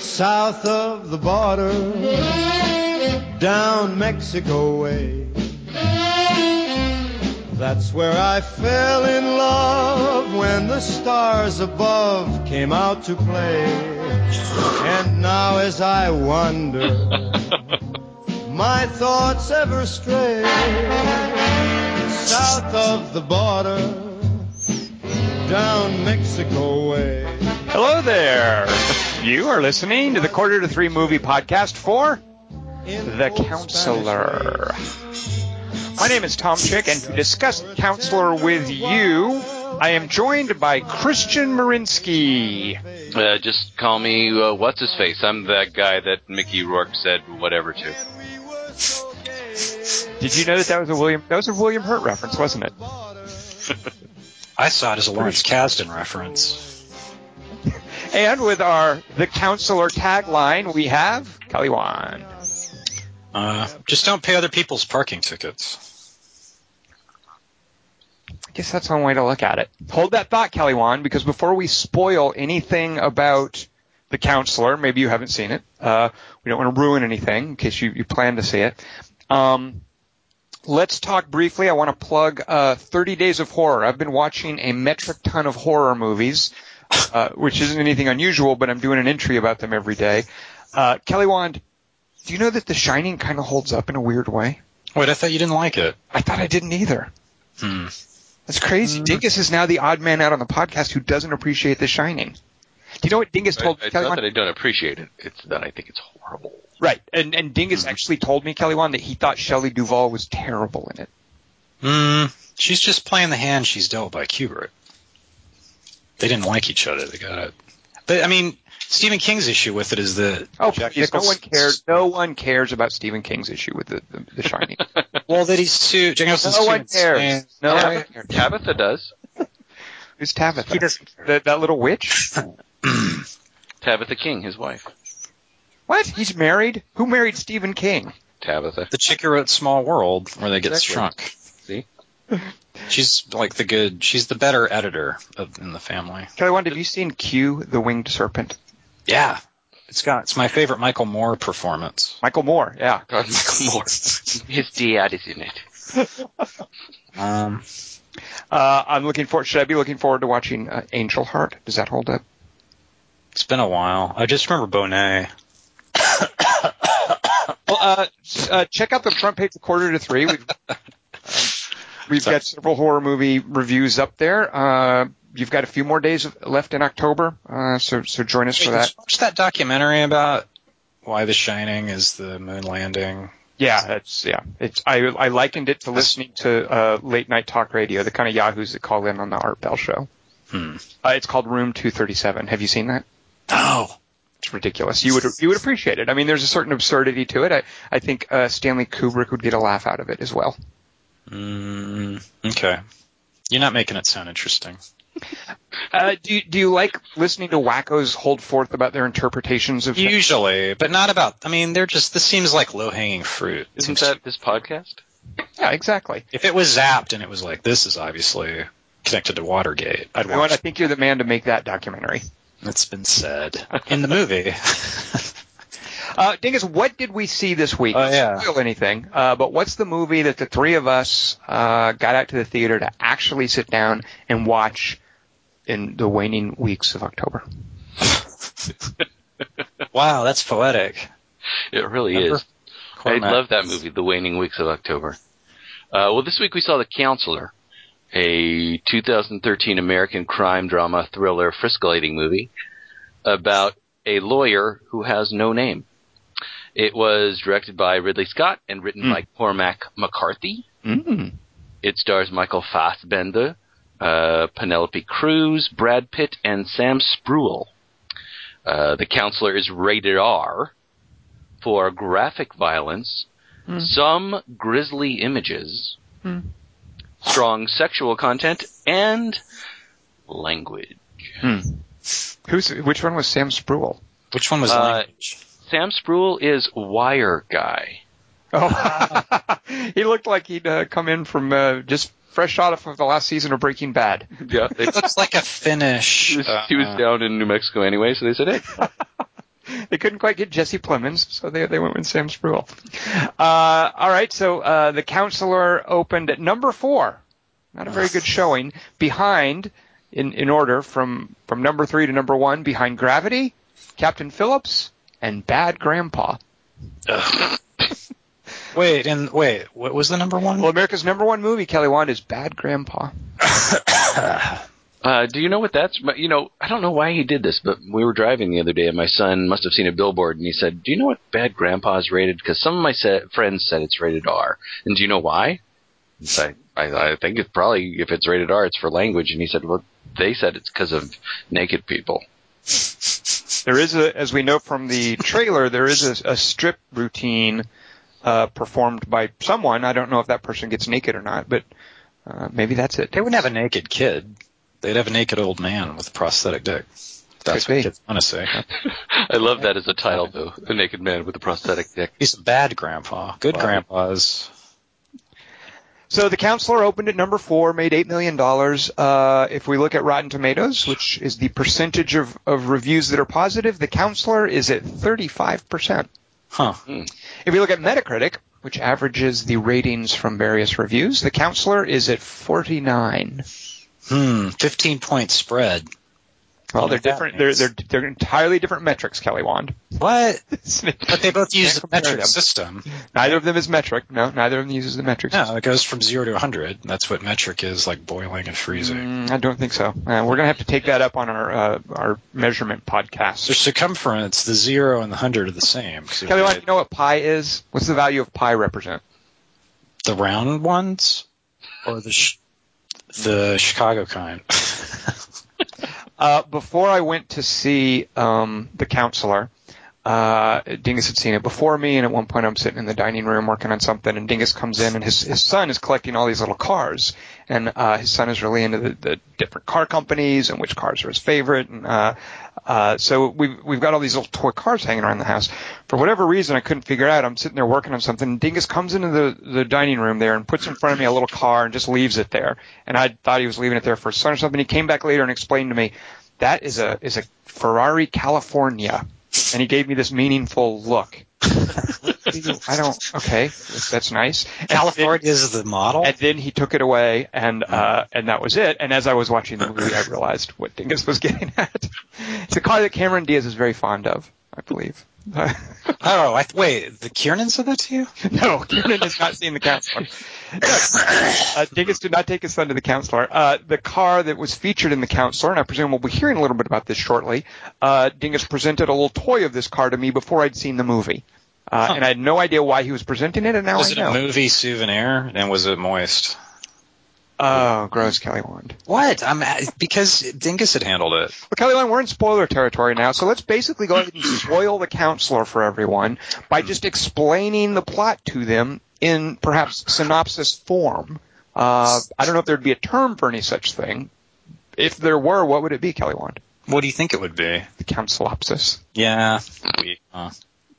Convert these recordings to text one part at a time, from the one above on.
south of the border, down Mexico way. That's where I fell in love when the stars above came out to play. And now as I wander, my thoughts ever stray south of the border, down Mexico way. Hello there. You are listening to the Quarter to Three Movie Podcast for The Counselor. My name is Tom Chick, and to discuss Counselor with you, I am joined by Christian Marinsky. Uh, just call me uh, what's his face. I'm that guy that Mickey Rourke said whatever to. Did you know that that was a William that was a William Hurt reference, wasn't it? I saw it as a Lawrence Kasdan reference. And with our The Counselor tagline, we have Kelly Wand. Uh, just don't pay other people's parking tickets. I guess that's one way to look at it. Hold that thought, Kelly Wand, because before we spoil anything about The Counselor, maybe you haven't seen it. Uh, we don't want to ruin anything in case you, you plan to see it. Um, let's talk briefly. I want to plug uh, 30 Days of Horror. I've been watching a metric ton of horror movies, uh, which isn't anything unusual, but I'm doing an entry about them every day. Uh, Kelly Wand, do you know that The Shining kind of holds up in a weird way? Wait, I thought you didn't like it. I thought I didn't either. Hmm. That's crazy. Dingus is now the odd man out on the podcast who doesn't appreciate The Shining. Do you know what Dingus I, told it's Kelly not Wand? that I don't appreciate it. It's that I think it's horrible. Right, and and Dingus actually told me Kelly Wand that he thought Shelley Duvall was terrible in it. Hmm. She's just playing the hand she's dealt by Kubrick. They didn't like each other. They got it. But I mean, Stephen King's issue with it is that Oh, Jack please, no one cares. No one cares about Stephen King's issue with the The, the Shining. Well, that he's too. Jack Nicholson's no too one cares. insane. No one Tabitha, cares. Tabitha does. Who's Tabitha? He doesn't care. That, that little witch? Tabitha King, his wife. What? He's married? Who married Stephen King? Tabitha. The chick who wrote Small World, where they get Exactly. shrunk. See? She's like the good. She's the better editor of, in the family. Kelly Wand, have you seen Q, the Winged Serpent? Yeah, it's got. It's my favorite Michael Moore performance. Michael Moore, yeah. God, Michael Moore. his dad is in it. Um, Uh, I'm looking for. Should I be looking forward to watching uh, Angel Heart? Does that hold up? it's been a while. I just remember Bonet. Well, uh, uh, check out the front page of Quarter to Three. We've, we've got several horror movie reviews up there. Uh, you've got a few more days left in October, uh, so so join us for that. did watch that documentary about why The Shining is the moon landing? Yeah, that's yeah. It's I I likened it to listening to uh, late night talk radio, the kind of yahoos that call in on the Art Bell show. Hmm. Uh, it's called Room 237. Have you seen that? No. It's ridiculous. You would you would appreciate it. I mean, there's a certain absurdity to it. I I think uh, Stanley Kubrick would get a laugh out of it as well. Mm, okay. You're not making it sound interesting. Uh, do you, do you like listening to wackos hold forth about their interpretations of things? Usually, but not about. I mean, they're just. This seems like low hanging fruit. Isn't that this podcast? Yeah, exactly. If it was zapped and it was like this is obviously connected to Watergate, I'd You know watch. I think you're the man to make that documentary. It's been said in the movie. Uh, Dingus, what did we see this week? Oh, yeah. Don't spoil anything, uh, but what's the movie that the three of us uh, got out to the theater to actually sit down and watch in the waning weeks of October? wow, that's poetic. It really Remember? is. I love that movie, The Waning Weeks of October. Uh, well, this week we saw The Counselor, a 2013 American crime drama thriller friscolating movie about a lawyer who has no name. It was directed by Ridley Scott and written Mm. by Cormac McCarthy. Mm. It stars Michael Fassbender, uh, Penelope Cruz, Brad Pitt, and Sam Spruell. Uh, the counselor is rated R for graphic violence, Hmm. some grisly images, Hmm. strong sexual content, and language. Hmm. Who's which one was Sam Spruell? Which one was Uh, language? Sam Spruell is Wire Guy. Oh, he looked like he'd uh, come in from uh, just fresh out of the last season of Breaking Bad. Yeah, they, Looks like a finish. he, was, he was uh, down in New Mexico anyway, so they said, "Hey, they couldn't quite get Jesse Plemons, so they they went with Sam Spruell. Uh, all right, so uh, the counselor opened at number four. Not a very good showing. Behind, in in order from from number three to number one, behind Gravity, Captain Phillips, and Bad Grandpa. Wait, and wait, what was the number one? Well, America's number one movie, Kelly Wand, is Bad Grandpa. Uh, do you know what that's? You know, I don't know why he did this, but we were driving the other day, and my son must have seen a billboard, and he said, "Do you know what Bad Grandpa is rated?" Because some of my sa- friends said it's rated R, and do you know why? I, I, I think it's probably if it's rated R, it's for language, and he said, "Well, they said it's because of naked people." There is a, as we know from the trailer, there is a, a strip routine uh, performed by someone. I don't know if that person gets naked or not, but uh, maybe that's it. They wouldn't have a naked kid. They'd have a naked old man with a prosthetic dick. That's Could be. what kids want to say. I love that as a title, though. A naked man with a prosthetic dick. He's a bad grandpa. Good Wow. grandpas. So the counselor opened at number four, made eight million dollars. Uh, if we look at Rotten Tomatoes, which is the percentage of, of reviews that are positive, the counselor is at thirty-five percent. Huh. If you look at Metacritic, which averages the ratings from various reviews, the counselor is at forty-nine. Hmm. 15 point spread. Well, they're different. They're, they're they're entirely different metrics, Kelly Wand. What? But they both use the metric them. system. Neither of them is metric. No, neither of them uses the metric. system. No, it goes from zero to 100. That's what metric is, like boiling and freezing. Mm, I don't think so. Uh, we're gonna have to take that up on our uh, our measurement podcast. The circumference, the zero and the 100 are the same. Kelly, Wand, you know what pi is? What's the value of pi represent? The round ones? Or the sh- the Chicago kind? Uh, before I went to see um, the counselor, uh, Dingus had seen it before me, and at one point I'm sitting in the dining room working on something, and Dingus comes in, and his his son is collecting all these little cars, and uh, his son is really into the, the different car companies and which cars are his favorite, and uh, uh, so we've we've got all these little toy cars hanging around the house. For whatever reason, I couldn't figure out. I'm sitting there working on something, and Dingus comes into the the dining room there and puts in front of me a little car and just leaves it there, and I thought he was leaving it there for his son or something. He came back later and explained to me that is a is a Ferrari California, and he gave me this meaningful look. I don't. Okay, that's nice. And California is the model? then, and then he took it away, and uh, and that was it. And as I was watching the movie, I realized what Dingus was getting at. It's a car that Cameron Diaz is very fond of, I believe. Oh, I th- wait, the Kiernan said that to you? no, Kieran has not seen the counselor. No, uh, Dingus did not take his son to the counselor. Uh, the car that was featured in the counselor, and I presume we'll be hearing a little bit about this shortly. Uh, Dingus presented a little toy of this car to me before I'd seen the movie, uh, Huh. and I had no idea why he was presenting it, and now Was I it know. a movie souvenir? And was it moist? Oh, gross, Kelly Wand. What? I'm because Dingus had handled it. Well, Kelly Wand, we're in spoiler territory now, so let's basically go ahead and spoil the counselor for everyone by just explaining the plot to them in perhaps synopsis form. Uh, I don't know if there'd be a term for any such thing. If there were, what would it be, Kelly Wand? What do you think it would be? The counselopsis. Yeah. Uh,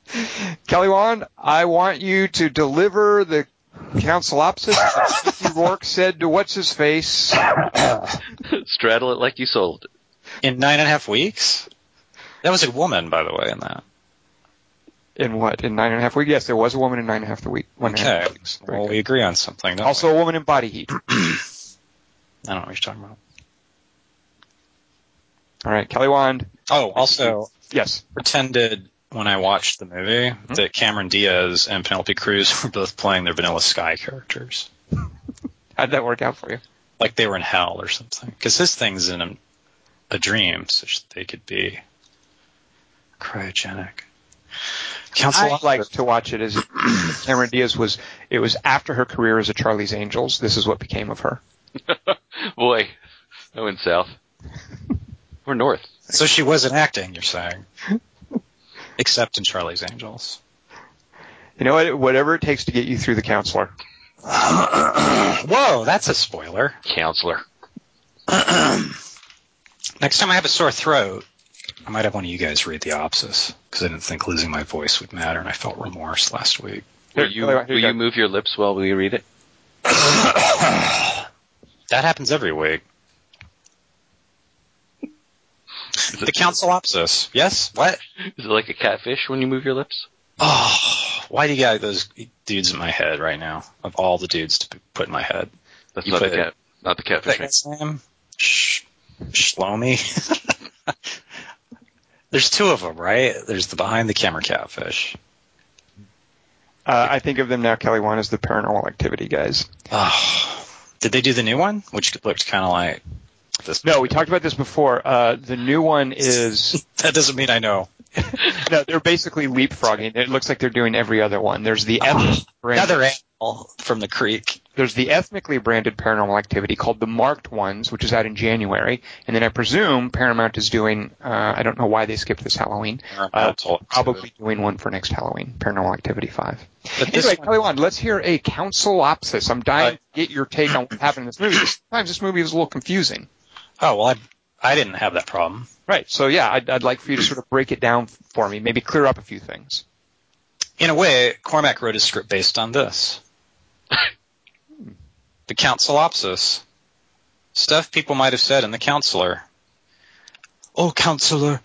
Kelly Wand, I want you to deliver the counselopsis that Mickey Rourke said to what's his face. Straddle it like you sold it. in nine and a half weeks? That was a woman, by the way, in that. In what? In nine and a half weeks? Yes, there was a woman in nine and a half the week. One and a half Okay. weeks. Very Well, good. we agree on something. don't Also, a woman in body heat. I don't know what you're talking about. All right, Kelly Wand. Oh, also Yes. pretended when I watched the movie mm-hmm. that Cameron Diaz and Penelope Cruz were both playing their Vanilla Sky characters, How'd that work out for you? like they were in hell or something. Because his thing's in a, a dream, such that they could be cryogenic. Council I like to watch it as Cameron Diaz was. It was after her career as a Charlie's Angels. This is what became of her. Boy, I went south. Or north. So she wasn't acting, you're saying? Except in Charlie's Angels. You know what? Whatever it takes to get you through the counselor. Whoa, that's a spoiler. Counselor. Next time I have a sore throat, I might have one of you guys read the opsis because I didn't think losing my voice would matter, and I felt remorse last week. Here, Will you, here will you you move your lips while we read it? That happens every week. The councilopsis. Yes? What? Is it like a catfish when you move your lips? Oh, why do you got those dudes in my head right now? Of all the dudes to put in my head. That's You not the put- cat, not the catfish. That guy's name? Sh- Shlomi? There's two of them, right? There's the behind the camera catfish. Uh, I think of them now, Kelly One, is the paranormal activity guys. Oh, did they do the new one? Which looked kind of like this. No, we talked about this before. Uh, the new one is That doesn't mean I know. no, they're basically leapfrogging. It looks like they're doing every other one. There's the ethnic branded, Another animal from the creek. there's the ethnically branded paranormal activity called the marked ones, which is out in January, and then I presume Paramount is doing. Uh, I don't know why they skipped this Halloween. Uh, probably doing one for next Halloween, Paranormal Activity Five. But Anyway, Kelly Wand, let's hear a councilopsis. I'm dying Uh, to get your take on what happened in this movie. Sometimes this movie was a little confusing. Oh well, I I didn't have that problem. Right. So yeah, I'd, I'd like for you to sort of break it down for me, maybe clear up a few things. In a way, Cormac wrote his script based on this. the councilopsis. Stuff people might have said in the counselor. Oh, counselor,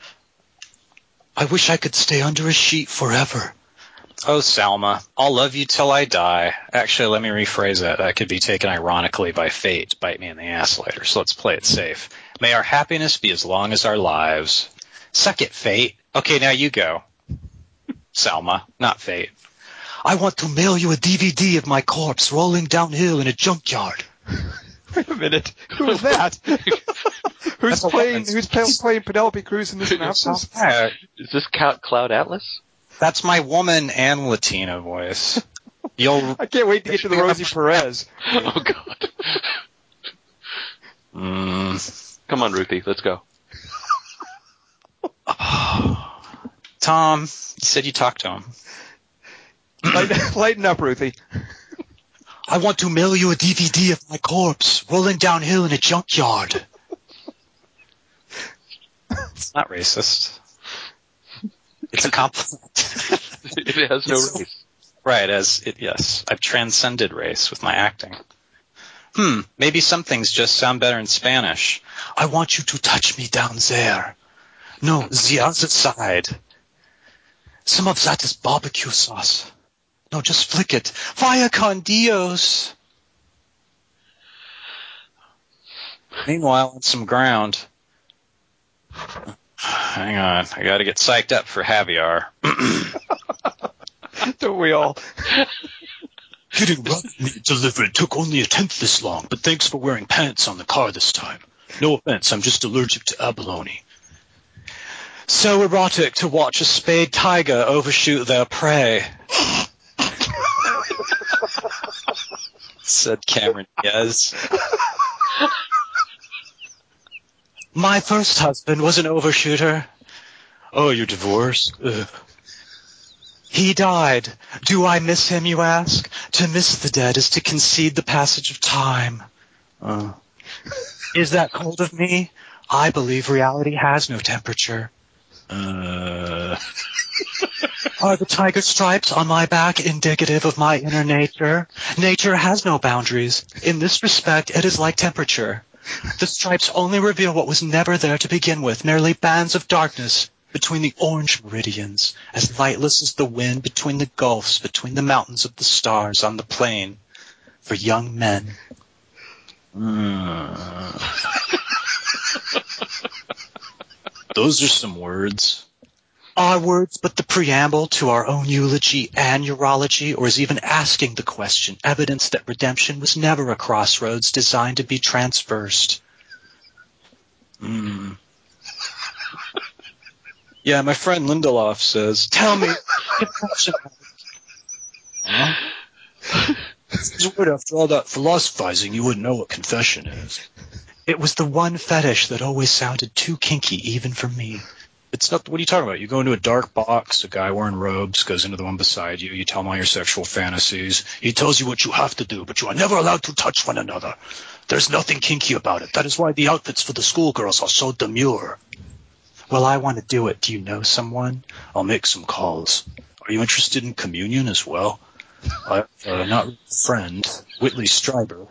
I wish I could stay under a sheet forever. Oh, Salma, I'll love you till I die. Actually, let me rephrase that. That could be taken ironically by fate bite me in the ass later, so let's play it safe. May our happiness be as long as our lives. Suck it, fate. Okay, now you go. Salma, not fate. I want to mail you a DVD of my corpse rolling downhill in a junkyard. Wait a minute. Who is that? who's That's playing? Who's playing, playing Penelope Cruz in this synopsis? Yeah, Is this Cloud Atlas? That's my woman and Latina voice. You'll. I can't wait to get to the Rosie Perez. Oh God! Mm, Come on, Ruthie, let's go. Tom, you said you talked to him. Lighten, lighten up, Ruthie. I want to mail you a DVD of my corpse rolling downhill in a junkyard. It's not racist. It's a compliment. It has no It's- race. right, as it, yes, I've transcended race with my acting. Hmm, maybe some things just sound better in Spanish. I want you to touch me down there. No, the other side. Some of that is barbecue sauce. No, just flick it. Vaya con Dios. Meanwhile, on some ground. Hang on, I gotta get psyched up for Javier. Don't we all? Getting rug meat delivered took only a tenth this long, but thanks for wearing pants on the car this time. No offense, I'm just allergic to abalone. So erotic to watch a spayed tiger overshoot their prey. Said Cameron Diaz. My first husband was an overshooter. Oh, you're divorced? Ugh. He died. Do I miss him, you ask? To miss the dead is to concede the passage of time. Uh, is that cold of me? I believe reality has no temperature. Uh, are the tiger stripes on my back indicative of my inner nature? Nature has no boundaries. In this respect, it is like temperature. The stripes only reveal what was never there to begin with, merely bands of darkness between the orange meridians, as lightless as the wind between the gulfs, between the mountains of the stars on the plain, for young men. Mm. Those are some words. Are words but the preamble to our own eulogy and urology, or is even asking the question evidence that redemption was never a crossroads designed to be transversed? Mm. Yeah, my friend Lindelof says, Tell me, after all that philosophizing, you wouldn't know what confession is. It was the one fetish that always sounded too kinky even for me. It's not. What are you talking about? You go into a dark box. A guy wearing robes goes into the one beside you. You tell him all your sexual fantasies. He tells you what you have to do, but you are never allowed to touch one another. There's nothing kinky about it. That is why the outfits for the schoolgirls are so demure. Well, I want to do it. Do you know someone? I'll make some calls. Are you interested in communion as well? I, uh, not friend, Whitley Strieber.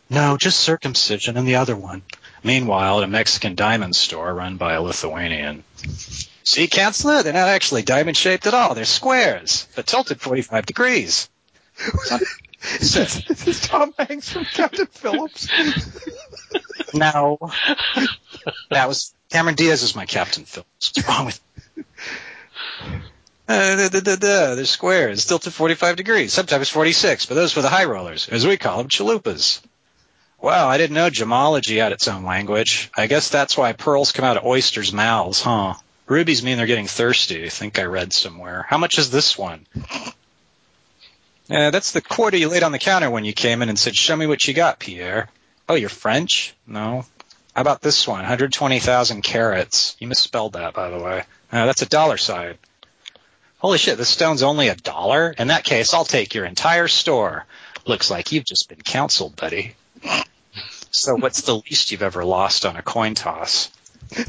no, just circumcision and the other one. Meanwhile, at a Mexican diamond store run by a Lithuanian. See, Counselor, they're not actually diamond shaped at all. They're squares, but tilted 45 degrees. Is this, is Tom Hanks from Captain Phillips? No. That was Cameron Diaz is my Captain Phillips. What's wrong with uh, da, da, da, da. They're squares, tilted 45 degrees, sometimes 46, but those were the high rollers, as we call them, chalupas. Wow, I didn't know gemology had its own language. I guess that's why pearls come out of oysters' mouths, huh? Rubies mean they're getting thirsty, I think I read somewhere. How much is this one? Yeah, that's the quarter you laid on the counter when you came in and said, show me what you got, Pierre. Oh, you're French? No. How about this one? 120,000 carats. You misspelled that, by the way. Uh, that's a dollar sign. Holy shit, this stone's only a dollar? In that case, I'll take your entire store. Looks like you've just been counseled, buddy. So what's the least you've ever lost on a coin toss?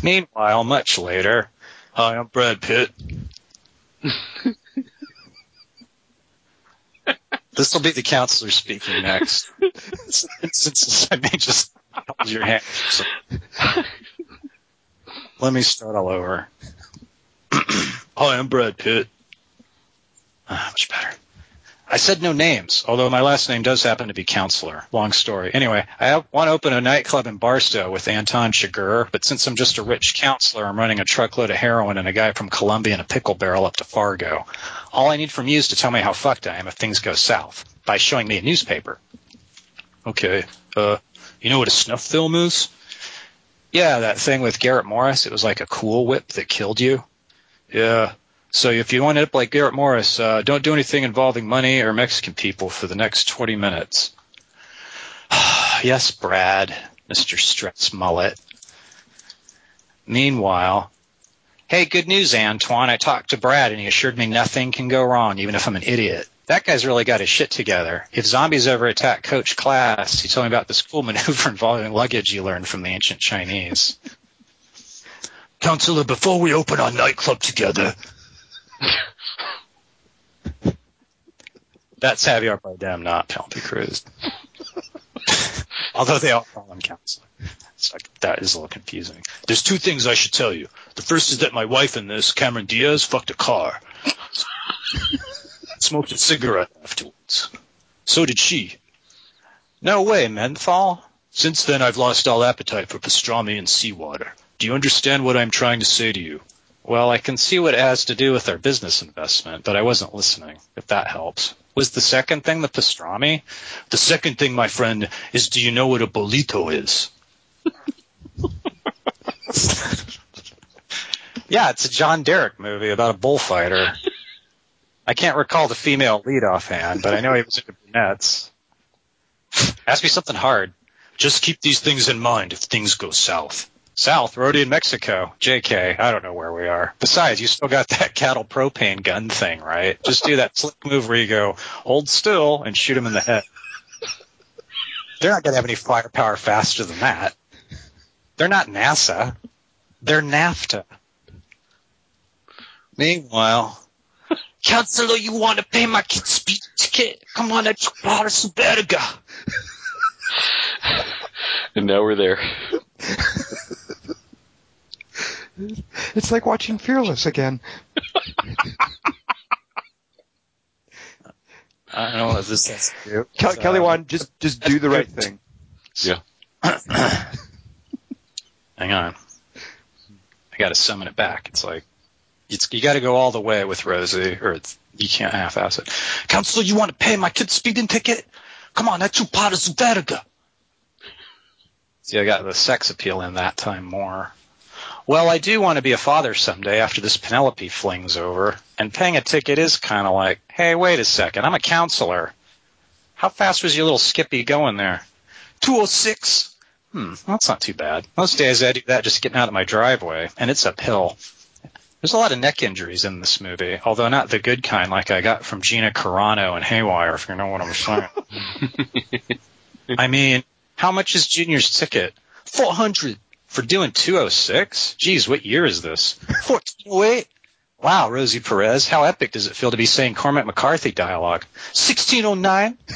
Meanwhile, much later, hi, I'm Brad Pitt. this will be the counselor speaking next. Since I may just hold your hand. So- Let me start all over. Hi, I'm Brad Pitt. Ah, much better. I said no names, although my last name does happen to be Counselor. Long story. Anyway, I want to open a nightclub in Barstow with Anton Chigurh, but since I'm just a rich counselor, I'm running a truckload of heroin and a guy from Colombia in a pickle barrel up to Fargo. All I need from you is to tell me how fucked I am if things go south by showing me a newspaper. Okay. Uh, you know what a snuff film is? Yeah, that thing with Garrett Morris. It was like a cool whip that killed you. Yeah. So if you want to end up like Garrett Morris, uh, don't do anything involving money or Mexican people for the next 20 minutes. yes, Brad, Mr. Stress Mullet. Meanwhile, hey, good news, Antoine. I talked to Brad and he assured me nothing can go wrong, even if I'm an idiot. That guy's really got his shit together. If zombies ever attack Coach Class, he told me about this cool maneuver involving luggage he learned from the ancient Chinese. Counselor, before we open our nightclub together, That's Javier Bardem, not Penelope Cruz. Although they all call him counselor. So that is a little confusing. There's two things I should tell you. The first is that my wife in this, Cameron Diaz, fucked a car. Smoked a cigarette afterwards. So did she. No way, menthol. Since then, I've lost all appetite for pastrami and seawater. Do you understand what I'm trying to say to you? Well, I can see what it has to do with our business investment, but I wasn't listening, if that helps. Was the second thing the pastrami? The second thing, my friend, is do you know what a bolito is? yeah, it's a John Derek movie about a bullfighter. I can't recall the female lead offhand, but I know he was into brunettes. Ask me something hard. Just keep these things in mind if things go south. South, Rhodey in Mexico. JK, I don't know where we are. Besides, you still got that cattle propane gun thing, right? Just do that slick move where you go, hold still and shoot him in the head. They're not going to have any firepower faster than that. They're not NASA. They're NAFTA. Meanwhile, Counselor, you want to pay my kid's speed ticket? Come on, that's para su verga. And now we're there. It's like watching Fearless again. I don't know if this has to do. Kel- Kelly uh, Wand, just just do the right thing. Yeah. Hang on. I got to summon it back. It's like it's, you got to go all the way with Rosie, or it's, you can't half-ass it. Counselor, you want to pay my kid's speeding ticket? Come on, that's two paras verga. See, I got the sex appeal in that time more. Well, I do want to be a father someday after this Penelope fling's over, and paying a ticket is kind of like, hey, wait a second, I'm a counselor. How fast was your little Skippy going there? 206. Hmm, that's not too bad. Most days I do that just getting out of my driveway, and it's uphill. There's a lot of neck injuries in this movie, although not the good kind like I got from Gina Carano and Haywire, if you know what I'm saying. I mean, how much is Junior's ticket? 400 for doing 206? Geez, what year is this? 1408? Wow, Rosie Perez, how epic does it feel to be saying Cormac McCarthy dialogue? 1609?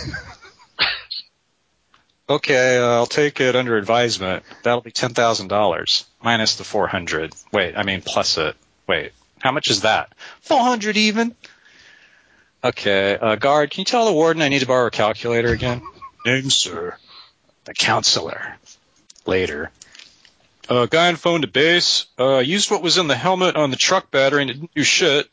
Okay, uh, I'll take it under advisement. That'll be ten thousand dollars minus the four hundred. Wait, I mean plus it. Wait, how much is that? Four hundred even. Okay, uh, guard, can you tell the warden I need to borrow a calculator again? Name, sir. The counselor. Later. Uh, guy on phone to base. Uh, used what was in the helmet on the truck battery and it didn't do shit.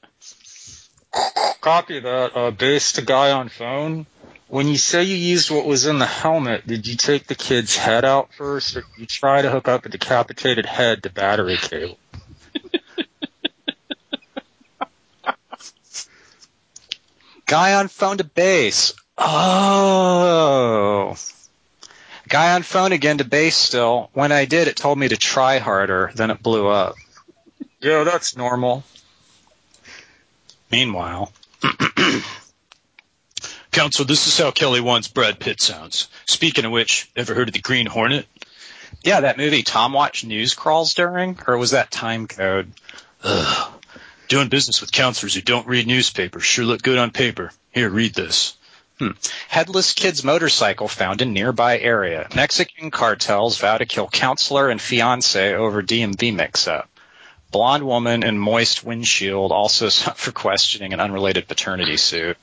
Copy that. Uh, base to guy on phone. When you say you used what was in the helmet, did you take the kid's head out first, or did you try to hook up a decapitated head to battery cable? Guy on phone to base. Oh. Guy on phone again to base still. When I did, it told me to try harder, then it blew up. Yeah, that's normal. Meanwhile. Counsel, this is how Kelly Wand's Brad Pitt sounds. Speaking of which, ever heard of the Green Hornet? Yeah, that movie Tom watched news crawls during, or was that time code? Ugh. Doing business with counselors who don't read newspapers sure look good on paper. Here, read this. Hmm. Headless kid's motorcycle found in nearby area. Mexican cartels vow to kill counselor and fiance over DMV mix-up. Blonde woman in moist windshield also sought for questioning an unrelated paternity suit.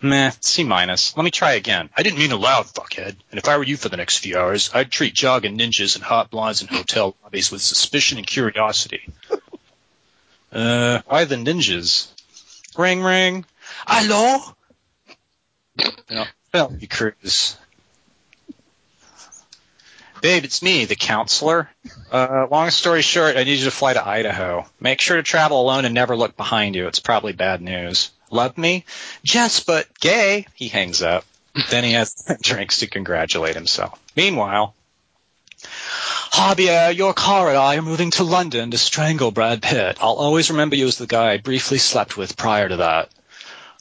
Meh, C minus. Let me try again. I didn't mean aloud, fuckhead. And if I were you for the next few hours, I'd treat jogging ninjas and hot blondes in hotel lobbies with suspicion and curiosity. Uh, why the ninjas? Ring ring. Hello? No, well, you cruise. Babe, it's me, the counselor. Uh, long story short, I need you to fly to Idaho. Make sure to travel alone and never look behind you. It's probably bad news. Love me? Yes, but gay. He hangs up. Then he has drinks to congratulate himself. Meanwhile, Javier, your car and I are moving to London to strangle Brad Pitt. I'll always remember you as the guy I briefly slept with prior to that.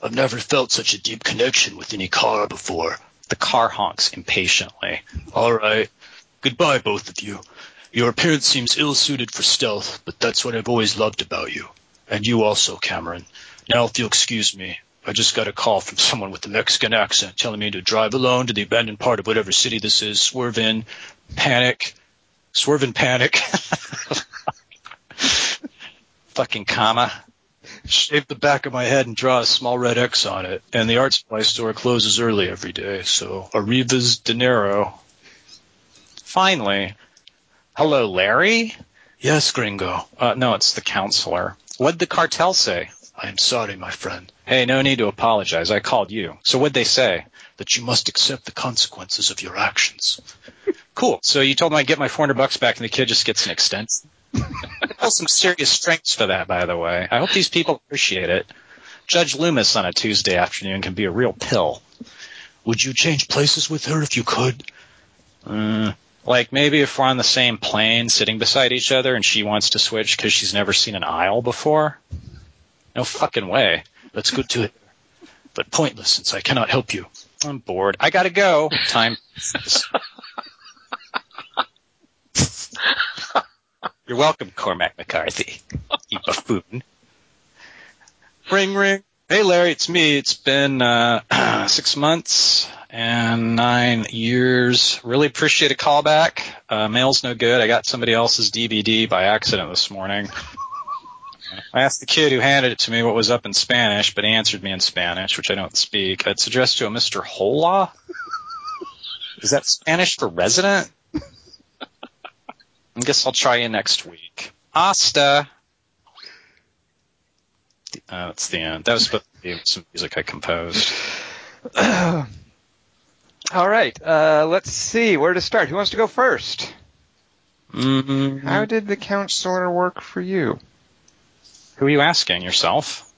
I've never felt such a deep connection with any car before. the car honks impatiently. All right. Goodbye, both of you. Your appearance seems ill suited for stealth, but that's what I've always loved about you. And you also, Cameron. Now, if you'll excuse me, I just got a call from someone with a Mexican accent telling me to drive alone to the abandoned part of whatever city this is, swerve in, panic, swerve in panic. Fucking comma. Shave the back of my head and draw a small red X on it. And the art supply store closes early every day, so arrivas dinero. Finally. Hello, Larry? Yes, gringo. Uh, no, it's the counselor. What'd the cartel say? I am sorry, my friend, Hey, no need to apologize. I called you. So what'd they say? that you must accept the consequences of your actions. Cool. So you told him I'd get my 400 bucks back and the kid just gets an extension? There's some serious strengths for that, by the way. I hope these people appreciate it. Judge Loomis on a Tuesday afternoon can be a real pill. Would you change places with her if you could? Mm, like maybe if we're on the same plane sitting beside each other and she wants to switch because she's never seen an aisle before? No fucking way. Let's go to it. But pointless since I cannot help you. I'm bored. I gotta go. Time. You're welcome, Cormac McCarthy. You buffoon. Ring ring. Hey Larry, it's me. It's been uh, six months and nine years. Really appreciate a callback. Uh, mail's no good. I got somebody else's DVD by accident this morning. I asked the kid who handed it to me what was up in Spanish, but he answered me in Spanish, which I don't speak. It's addressed to a Mr. Hola. Is that Spanish for resident? I guess I'll try you next week. Asta. Uh, that's the end. That was supposed to be some music I composed. All right. Uh, let's see where to start. Who wants to go first? Mm-hmm. How did the counselor work for you? Who are you asking? Yourself?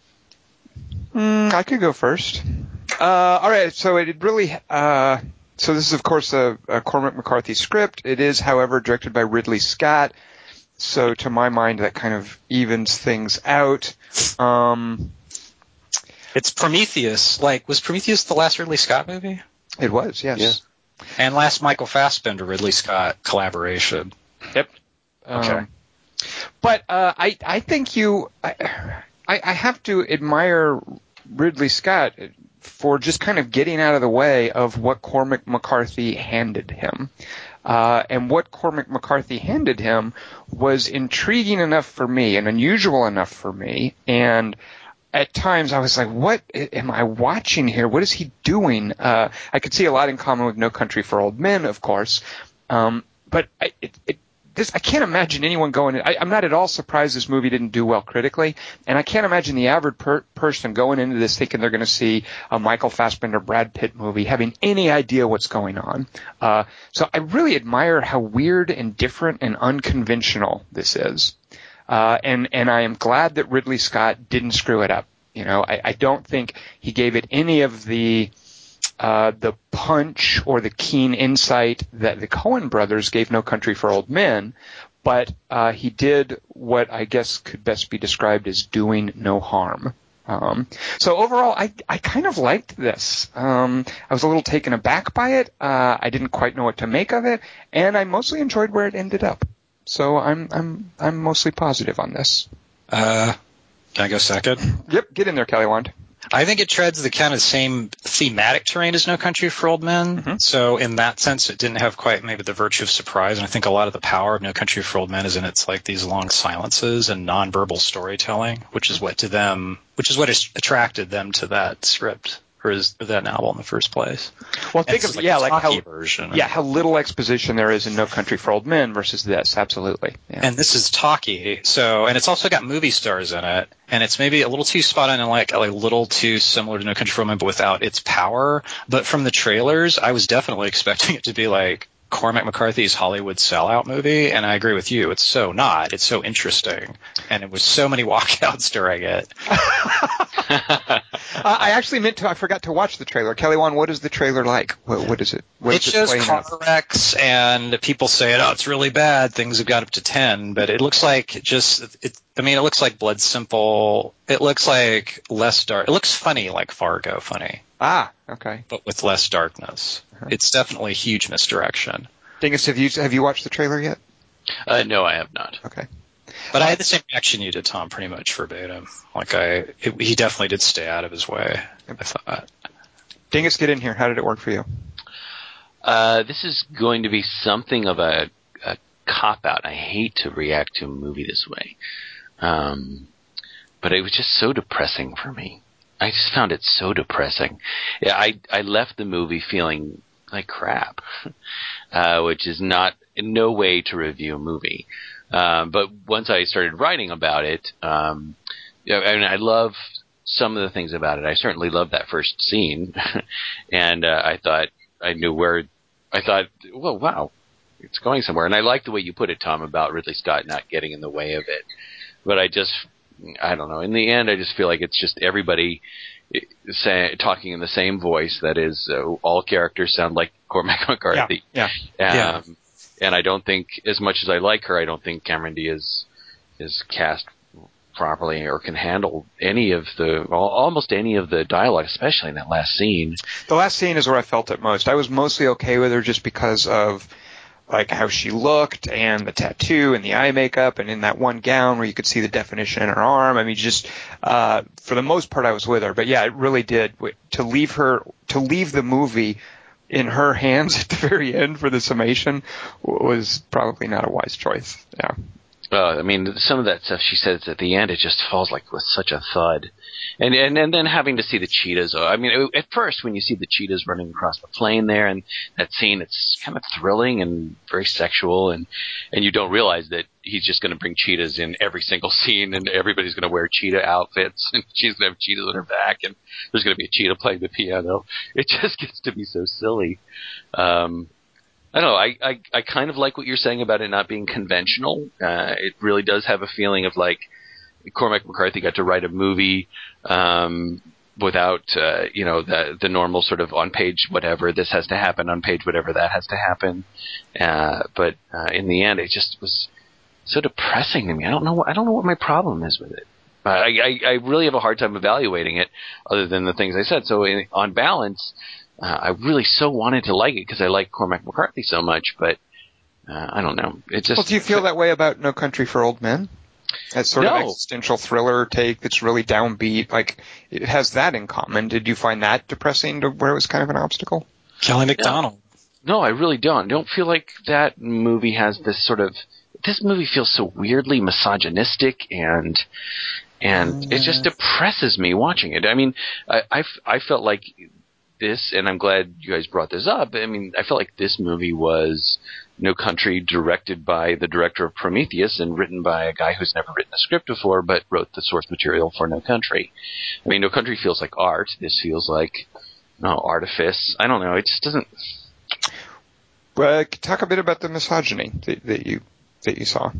Mm, I could go first. Uh, all right. So it really. Uh, so this is, of course, a, a Cormac McCarthy script. It is, however, directed by Ridley Scott. So to my mind, that kind of evens things out. Um, It's Prometheus. Like, was Prometheus the last Ridley Scott movie? it was, yes. And last Michael Fassbender Ridley Scott collaboration. Yep. Okay. Um, but uh, I I think you I, I I have to admire Ridley Scott for just kind of getting out of the way of what Cormac McCarthy handed him. Uh, and what Cormac McCarthy handed him was intriguing enough for me and unusual enough for me. And at times I was like, what am I watching here? What is he doing? Uh, I could see a lot in common with No Country for Old Men, of course. Um, but I, it, it this I can't imagine anyone going. I, I'm not at all surprised this movie didn't do well critically, and I can't imagine the average per, person going into this thinking they're going to see a Michael Fassbender Brad Pitt movie having any idea what's going on. Uh, so I really admire how weird and different and unconventional this is, uh, and and I am glad that Ridley Scott didn't screw it up. You know, I, I don't think he gave it any of the uh, the punch or the keen insight that the Cohen brothers gave No Country for Old Men, but uh, he did what I guess could best be described as doing no harm. Um, so overall, I, I kind of liked this. Um, I was a little taken aback by it. Uh, I didn't quite know what to make of it, and I mostly enjoyed where it ended up. So I'm I'm I'm mostly positive on this. Uh, can I go second? Yep, get in there, Kelly Wand. I think it treads the kind of same thematic terrain as No Country for Old Men. Mm-hmm. So in that sense, it didn't have quite maybe the virtue of surprise. And I think a lot of the power of No Country for Old Men is in its like these long silences and nonverbal storytelling, which is what to them, which is what attracted them to that script or is that novel in the first place? Well, think of like yeah, like how version. yeah, how little exposition there is in No Country for Old Men versus this. Absolutely. Yeah. And this is talky, so and it's also got movie stars in it, and it's maybe a little too spot on and like a little too similar to No Country for Old Men, but without its power. But from the trailers, I was definitely expecting it to be like Cormac McCarthy's Hollywood sellout movie, and I agree with you. It's so not. It's so interesting, and it was so many walkouts during it. uh, I actually meant to. I forgot to watch the trailer. Kelly Wand, what is the trailer like? What, what is it? What it shows car wrecks, and people say, "Oh, it's really bad. Things have got up to ten, but it looks like just. It, I mean, it looks like Blood Simple. It looks like less dark. It looks funny, like Fargo funny. Ah, okay. But with less darkness. Uh-huh. It's definitely a huge misdirection. Dingus, have you have you watched the trailer yet? Uh, no, I have not. Okay. But I had the same reaction you did, Tom, pretty much verbatim. Like I, it, he definitely did stay out of his way. I thought. Dingus, get in here. How did it work for you? Uh, this is going to be something of a, a cop out. I hate to react to a movie this way, um, but it was just so depressing for me. I just found it so depressing. I I left the movie feeling like crap, uh, which is not no way to review a movie. Um, but once I started writing about it, um, I mean, I love some of the things about it. I certainly love that first scene, and uh, I thought I knew where. I thought, well, wow, it's going somewhere. And I like the way you put it, Tom, about Ridley Scott not getting in the way of it. But I just I don't know. In the end, I just feel like it's just everybody eh, say, talking in the same voice. That is, uh, all characters sound like Cormac McCarthy. Yeah. yeah. Um, yeah. And I don't think, as much as I like her, I don't think Cameron Diaz is cast properly or can handle any of the almost any of the dialogue, especially in that last scene. The last scene is where I felt it most. I was mostly okay with her just because of like how she looked and the tattoo and the eye makeup and in that one gown where you could see the definition in her arm. I mean, just uh, for the most part, I was with her. But yeah, it really did to leave her to leave the movie in her hands at the very end for the summation was probably not a wise choice. Yeah. Well, I mean, some of that stuff she says at the end, it just falls like with such a thud and and and then having to see the cheetahs. I mean, at first when you see the cheetahs running across the plain there, and that scene, it's kind of thrilling and very sexual, and and you don't realize that he's just going to bring cheetahs in every single scene, and everybody's going to wear cheetah outfits, and she's going to have cheetahs on her back, and there's going to be a cheetah playing the piano. It just gets to be so silly. Um, I don't know. I, I I kind of like what you're saying about it not being conventional. Uh, it really does have a feeling of like Cormac McCarthy got to write a movie um, without uh, you know the the normal sort of on page whatever this has to happen on page whatever that has to happen. Uh, but uh, in the end, it just was so depressing to me. I don't know. What, I don't know what my problem is with it. I, I, I really have a hard time evaluating it, other than the things I said. So in, on balance, uh, I really so wanted to like it because I like Cormac McCarthy so much, but uh, I don't know. It just. Well, do you feel that way about No Country for Old Men? That sort of existential thriller take that's really downbeat. Like it has that in common. Did you find that depressing to where it was kind of an obstacle? Kelly McDonald. No, I really don't. I don't feel like that movie has this sort of. This movie feels so weirdly misogynistic and and it just mm. depresses me watching it. I mean, I I felt like this, and I'm glad you guys brought this up. I mean, I felt like this movie was No Country, directed by the director of Prometheus and written by a guy who's never written a script before, but wrote the source material for No Country. I mean, No Country feels like art. This feels like no artifice. I don't know. It just doesn't. Uh, talk a bit about the misogyny that, that you that you saw.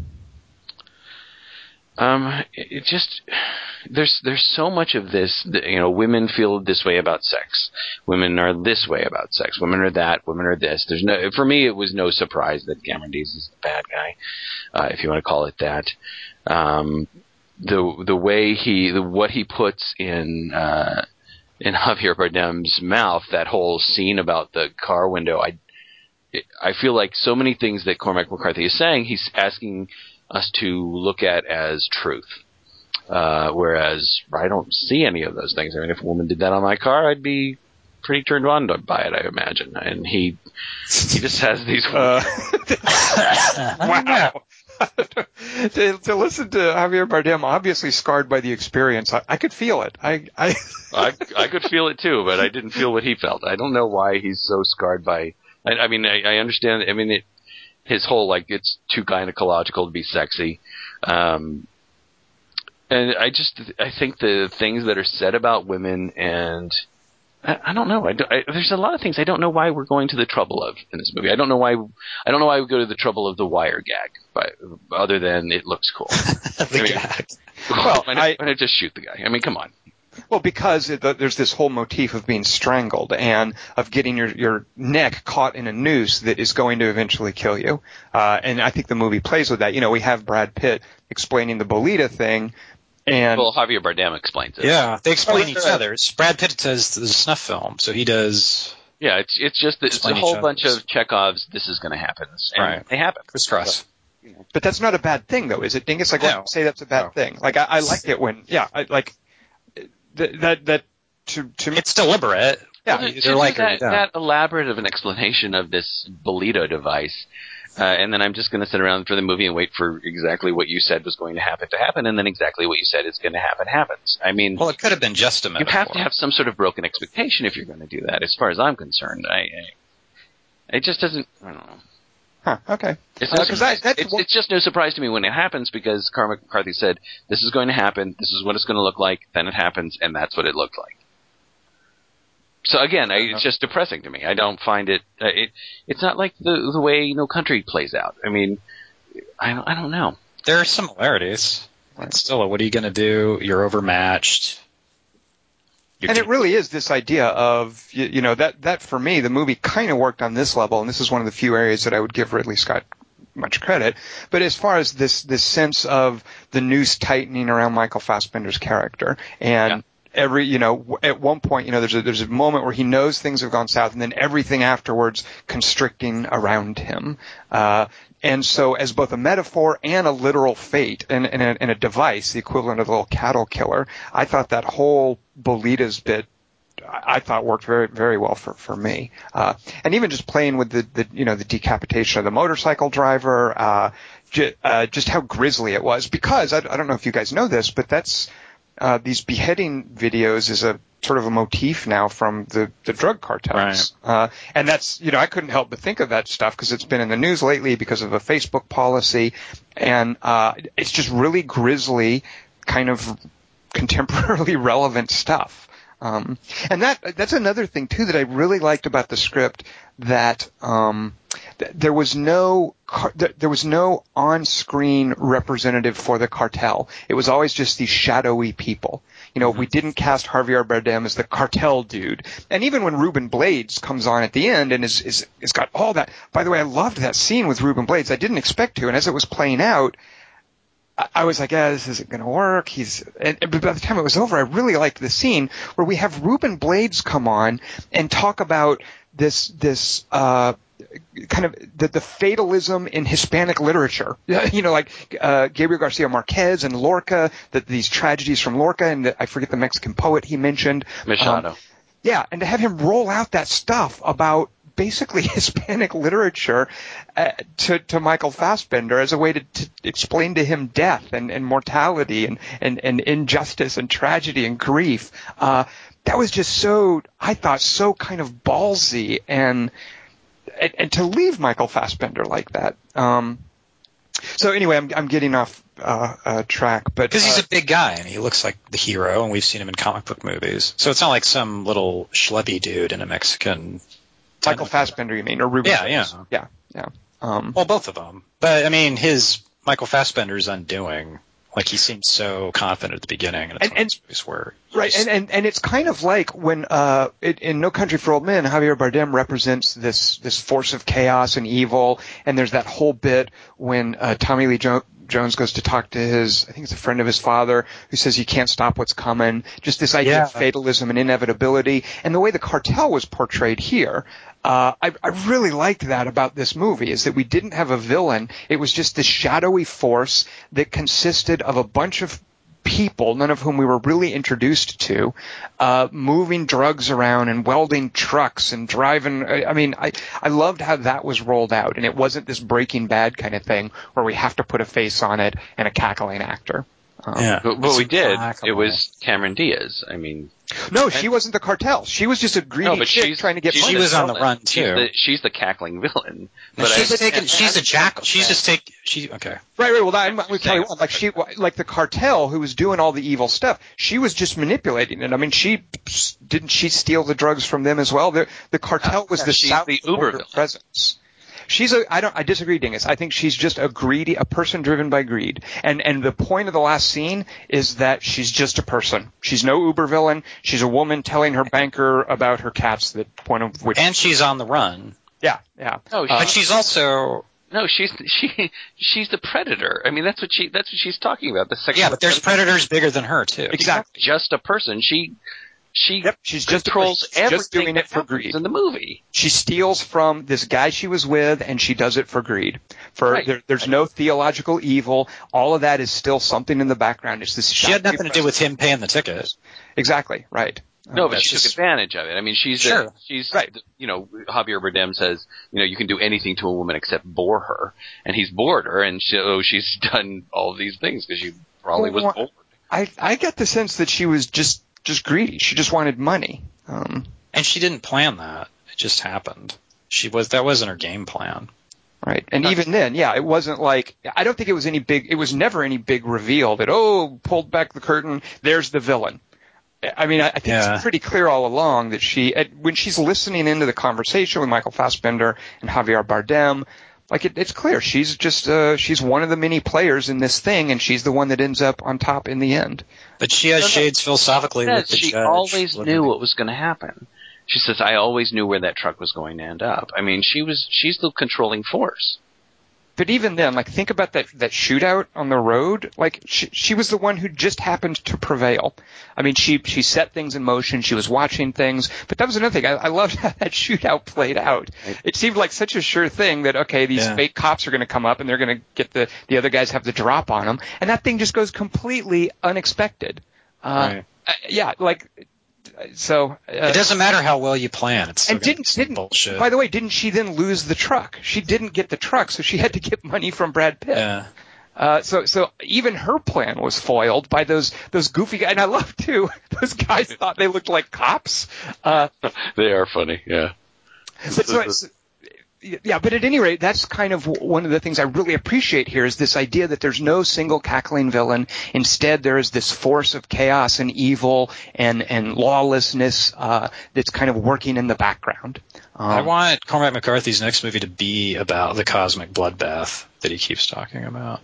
Um, it just there's there's so much of this. that, You know, women feel this way about sex. Women are this way about sex. Women are that. Women are this. There's no. For me, it was no surprise that Cameron Diaz is the bad guy, uh, if you want to call it that. Um, the the way he the what he puts in uh, in Javier Bardem's mouth, that whole scene about the car window, I I feel like so many things that Cormac McCarthy is saying, he's asking us to look at as truth. Uh, whereas I don't see any of those things. I mean, if a woman did that on my car, I'd be pretty turned on by it, I imagine. And he he just has these. Uh, wow. to, to listen to Javier Bardem, obviously scarred by the experience, I, I could feel it. I, I I I could feel it too, but I didn't feel what he felt. I don't know why he's so scarred by. I, I mean, I, I understand. I mean, it, his whole like it's too gynecological to be sexy, um, and I just I think the things that are said about women and. I, I don't know. I, do- I, there's a lot of things I don't know why we're going to the trouble of in this movie. I don't know why. I don't know why we go to the trouble of the wire gag, but other than it looks cool. the I mean- gag. Well, why, I- not, why not just shoot the guy? I mean, come on. Well, because it, there's this whole motif of being strangled and of getting your, your neck caught in a noose that is going to eventually kill you. Uh, and I think the movie plays with that. You know, we have Brad Pitt explaining the Bolito thing, and Well, Javier Bardem explains it. Yeah, they explain Oh, each uh, other. Brad Pitt does the snuff film, so he does Yeah, it's it's just that it's a whole bunch of Chekhov's. This is going to happen, and Right. they happen. crisscross. but that's not a bad thing, though, is it, Dingus? Like, No. I wouldn't say that's a bad No. thing. Like, I, I like it when, yeah, I, like that that that to to me, It's deliberate. yeah, Well, they're like that, yeah. that elaborate of an explanation of this Bolito device, uh, and then I'm just going to sit around for the movie and wait for exactly what you said was going to happen to happen, and then exactly what you said is going to happen happens. I mean, Well, it could have been just a you have to have some sort of broken expectation if you're going to do that. As far as I'm concerned, I, I it just doesn't. I don't know. Huh, okay. It's, Uh, no 'cause. I- that's it's, one- it's just no surprise to me when it happens because Cormac McCarthy said this is going to happen, this is what it's going to look like, then it happens, and that's what it looked like. So again, I, it's just depressing to me. I don't find it. Uh, it it's not like the the way you No Country plays out. I mean, I I don't know. There are similarities. It's still, what are you going to do? You're overmatched. And it really is this idea of you, you know that that for me the movie kind of worked on this level and this is one of the few areas that I would give Ridley Scott much credit. But as far as this this sense of the noose tightening around Michael Fassbender's character and every you know at one point you know there's a there's a moment where he knows things have gone south and then everything afterwards constricting around him. Uh and so as both a metaphor and a literal fate and, and, a, and a device, the equivalent of the little cattle killer, I thought that whole Bolito's bit I thought worked very very well for for me. Uh, and even just playing with the, the you know the decapitation of the motorcycle driver, uh, uh, just how grisly it was. Because I, I don't know if you guys know this, but that's uh, these beheading videos is a sort of a motif now from the the drug cartels. Uh, and that's you know I couldn't help but think of that stuff because it's been in the news lately because of a Facebook policy, and uh, it's just really grisly, kind of contemporarily relevant stuff. Um, and that that's another thing too that I really liked about the script that um, th- there was no car- th- there was no on-screen representative for the cartel. It was always just these shadowy people. You know, we didn't cast Javier Bardem as the cartel dude. And even when Ruben Blades comes on at the end and is is is got all that. By the way, I loved that scene with Ruben Blades. I didn't expect to, and as it was playing out, I- was like, yeah, this isn't going to work. He's, and, but by the time it was over, I really liked the scene where we have Ruben Blades come on and talk about this, this, uh, kind of the, the fatalism in Hispanic literature. you know, like uh, Gabriel Garcia Marquez and Lorca, that these tragedies from Lorca, and the, I forget the Mexican poet he mentioned. Machado. Um, yeah, and to have him roll out that stuff about basically Hispanic literature uh, to to Michael Fassbender as a way to, to explain to him death and, and mortality and, and, and injustice and tragedy and grief. Uh, that was just so I thought so kind of ballsy and and, and to leave Michael Fassbender like that. Um, so anyway, I'm I'm getting off uh, uh, track, but Because he's uh, a big guy and he looks like the hero, and we've seen him in comic book movies. So it's not like some little schleppy dude in a Mexican. Michael Fassbender, you mean, or Ruben? Yeah, yeah. yeah, yeah. Um, Well, both of them. But I mean, his Michael Fassbender's undoing. Like he seemed so confident at the beginning, and it's And- and- where Right, just- and, and and it's kind of like when uh, it, in No Country for Old Men, Javier Bardem represents this this force of chaos and evil, and there's that whole bit when uh, Tommy Lee jo- Jones goes to talk to his, I think it's a friend of his father, who says you can't stop what's coming. Just this idea of fatalism and inevitability, and the way the cartel was portrayed here. Uh, I, I really liked that about this movie is that we didn't have a villain. It was just this shadowy force that consisted of a bunch of people, none of whom we were really introduced to, uh, moving drugs around and welding trucks and driving. I I mean, I, I loved how that was rolled out, and it wasn't this Breaking Bad kind of thing where we have to put a face on it and a cackling actor. Um, yeah. But, but we did. It was Cameron Diaz. I mean, No, she wasn't the cartel. She was just a greedy no, but chick she's trying to get she's money. She was on the villain. run, She's too. the, she's the cackling villain. But she's I- taken. I- She's I- a jackal. She's just take. She okay. Right, right. Well, I'm with Kelly Saying- Wand. Like she, like the cartel who was doing all the evil stuff. She was just manipulating it. I mean, she didn't she steal the drugs from them as well? The the cartel was yeah, the she's south the uber villain. presence. She's a. I don't. I disagree, Dingus. I think she's just a greedy, a person driven by greed. And and the point of the last scene is that she's just a person. She's no uber villain. She's a woman telling her banker about her cats. That point of which. And she's on the run. yeah, yeah. No, Uh, But she's also No, she's she she's the predator. I mean, that's what she that's what she's talking about. The sexual yeah, but there's predators bigger than her too. Exactly. just a person. She she Yep, she's just controls person. She's just everything doing that it for greed. in the movie. she steals from this guy she was with and she does it for greed for Right. there, there's no theological evil all of that is still something in the background it's this She had shadowy nothing to do with him paying the ticket. exactly right No, Uh, but that's she took advantage of it. I mean, she's the- Sure. she's Right. you know Javier Bardem says you know you can do anything to a woman except bore her, and he's bored her, and so she's done all of these things because she probably Well, was bored. i i get the sense that she was just just greedy she just wanted money um And she didn't plan that. It just happened. She was that wasn't her game plan. Right. And even then, yeah, it wasn't like I don't think it was any big it was never any big reveal that oh, pulled back the curtain, there's the villain. I mean, I, I think Yeah. it's pretty clear all along that she at, when she's listening into the conversation with Michael Fassbender and Javier Bardem, like it, it's clear she's just uh she's one of the many players in this thing and she's the one that ends up on top in the end. But she has shades philosophically with the she judge. always living- knew what was going to happen. She says, "I always knew where that truck was going to end up." I mean, she was she's the controlling force. But even then, like think about that that shootout on the road. Like she, she was the one who just happened to prevail. I mean, she she set things in motion. She was watching things. But that was another thing. I, I loved how that shootout played out. It seemed like such a sure thing that okay, these Yeah. fake cops are going to come up and they're going to get the the other guys have the drop on them, and that thing just goes completely unexpected. Uh, Right. uh, yeah, like so. Uh, It doesn't matter how well you plan. It's and didn't didn't bullshit. by the way didn't she then lose the truck? She didn't get the truck, so she had to get money from Brad Pitt. yeah. Uh, so so even her plan was foiled by those those goofy guys. And I love too those guys thought they looked like cops. Uh, They are funny, yeah. but so, so- yeah, but at any rate, that's kind of one of the things I really appreciate here is this idea that there's no single cackling villain. Instead, there is this force of chaos and evil and and lawlessness uh, that's kind of working in the background. Um, I want Cormac McCarthy's next movie to be about the cosmic bloodbath that he keeps talking about.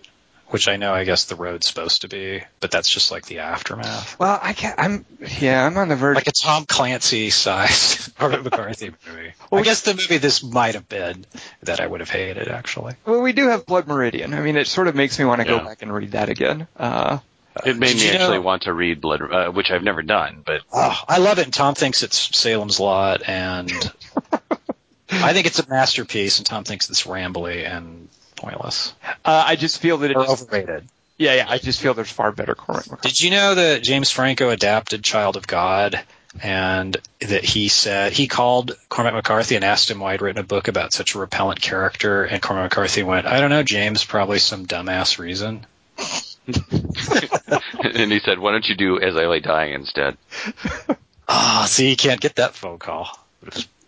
Which I know, I guess the road's supposed to be, but that's just like the aftermath. well, I can't. I'm yeah, I'm on the verge. Like a Tom Clancy sized Cormac McCarthy movie. Well, I guess the movie this might have been that I would have hated actually. Well, we do have Blood Meridian. I mean, it sort of makes me want to go back and read that again. Uh, It made me you know- actually want to read Blood, uh, which I've never done, but Oh, I love it. And Tom thinks it's Salem's Lot, and I think it's a masterpiece, and Tom thinks it's rambly and pointless Uh, I just feel that it's overrated. yeah, yeah. I just feel there's far better Cormac McCarthy. Did you know that James Franco adapted Child of God? And that he said he called Cormac McCarthy and asked him why he'd written a book about such a repellent character, and Cormac McCarthy went, "I don't know, James, probably some dumbass reason." and he said, "Why don't you do As I Lay Dying instead?" Ah, see, you can't get that phone call.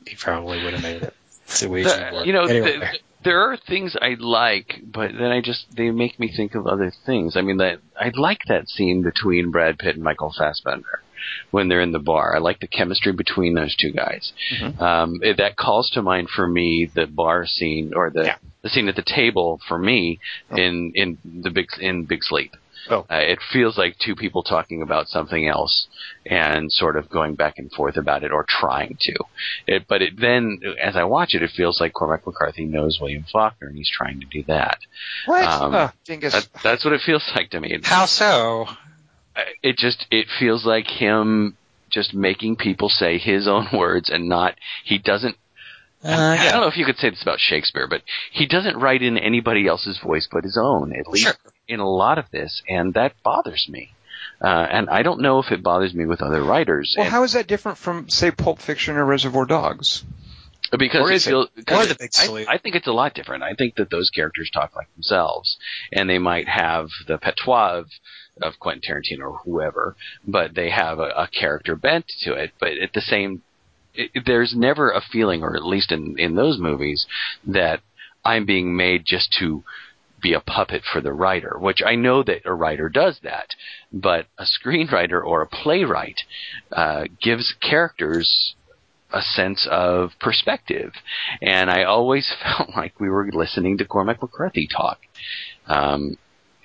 He probably would have made it. It's a way The- you know, anyway. the, there are things I like, but then I just they make me think of other things. I mean, that I like that scene between Brad Pitt and Michael Fassbender when they're in the bar. I like the chemistry between those two guys. Um, it- that calls to mind for me the bar scene or the Yeah. the scene at the table for me in in the big in Big Sleep. Oh. Uh, it feels like two people talking about something else and sort of going back and forth about it or trying to. It, but it then, as I watch it, it feels like Cormac McCarthy knows William Faulkner and he's trying to do that. What? Um, Dingus. that that's what it feels like to me. How so? It just it feels like him just making people say his own words and not he doesn't Uh, I don't know if you could say this about Shakespeare, but he doesn't write in anybody else's voice but his own, at least Sure. In a lot of this, and that bothers me. Uh, and I don't know if it bothers me with other writers. well, and- how is that different from, say, Pulp Fiction or Reservoir Dogs? because Or it is it? Or the Big I- I, think it's a lot different. I think that those characters talk like themselves, and they might have the patois of, of Quentin Tarantino or whoever, but they have a, a character bent to it. But at the same, it- there's never a feeling, or at least in in those movies, that I'm being made just to be a puppet for the writer, which I know that a writer does that, but a screenwriter or a playwright uh, gives characters a sense of perspective. And I always felt like we were listening to Cormac McCarthy talk. Um,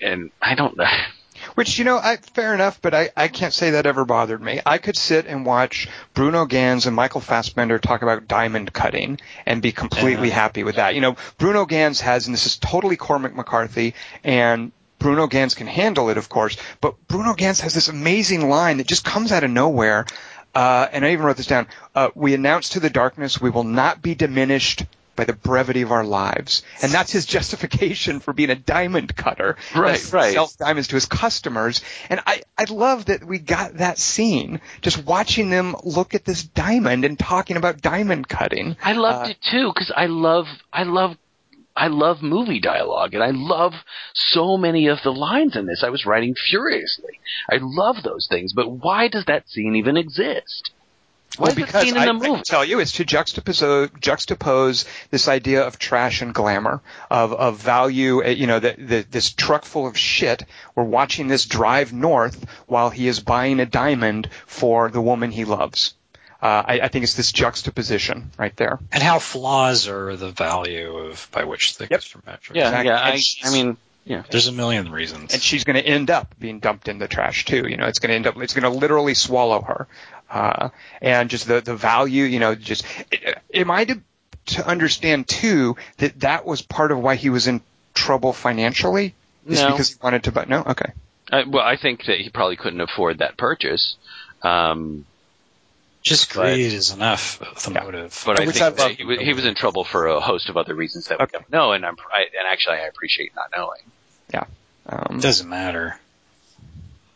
and I don't, Which, you know, I, fair enough, but I, I can't say that ever bothered me. I could sit and watch Bruno Ganz and Michael Fassbender talk about diamond cutting and be completely Yeah. happy with that. You know, Bruno Ganz has, and this is totally Cormac McCarthy, and Bruno Ganz can handle it, of course, but Bruno Ganz has this amazing line that just comes out of nowhere. Uh, and I even wrote this down. Uh, we announce to the darkness we will not be diminished by the brevity of our lives. And that's his justification for being a diamond cutter. Right, He right. Sells diamonds to his customers. And I, I love that we got that scene, just watching them look at this diamond and talking about diamond cutting. I loved Uh, it too because I love, I love, I love movie dialogue and I love so many of the lines in this. I was writing furiously. I love those things, but why does that scene even exist? Why Well, because scene in I, the I movie? can tell you, it's to juxtapose, juxtapose this idea of trash and glamour, of, of value, uh, you know, the, the, this truck full of shit. We're watching this drive north while he is buying a diamond for the woman he loves. Uh, I, I think it's this juxtaposition right there. And how flaws are the value of by which things Yep. are measured? Yeah, Exactly. yeah. I, I mean, yeah. There's a million reasons. and she's going to end up being dumped in the trash too. You know, it's going to end up, it's going to literally swallow her. Uh, and just the, the value, you know, just, am I to, to understand too that that was part of why he was in trouble financially? Is No. because he wanted to but no? Okay. I, well, I think that he probably couldn't afford that purchase. Um, Just But- greed is enough of the Yeah. motive. but I Which think I that he, wa- he was in trouble for a host of other reasons that we don't know, and I'm I, and actually I appreciate not knowing. Yeah, um, It doesn't matter.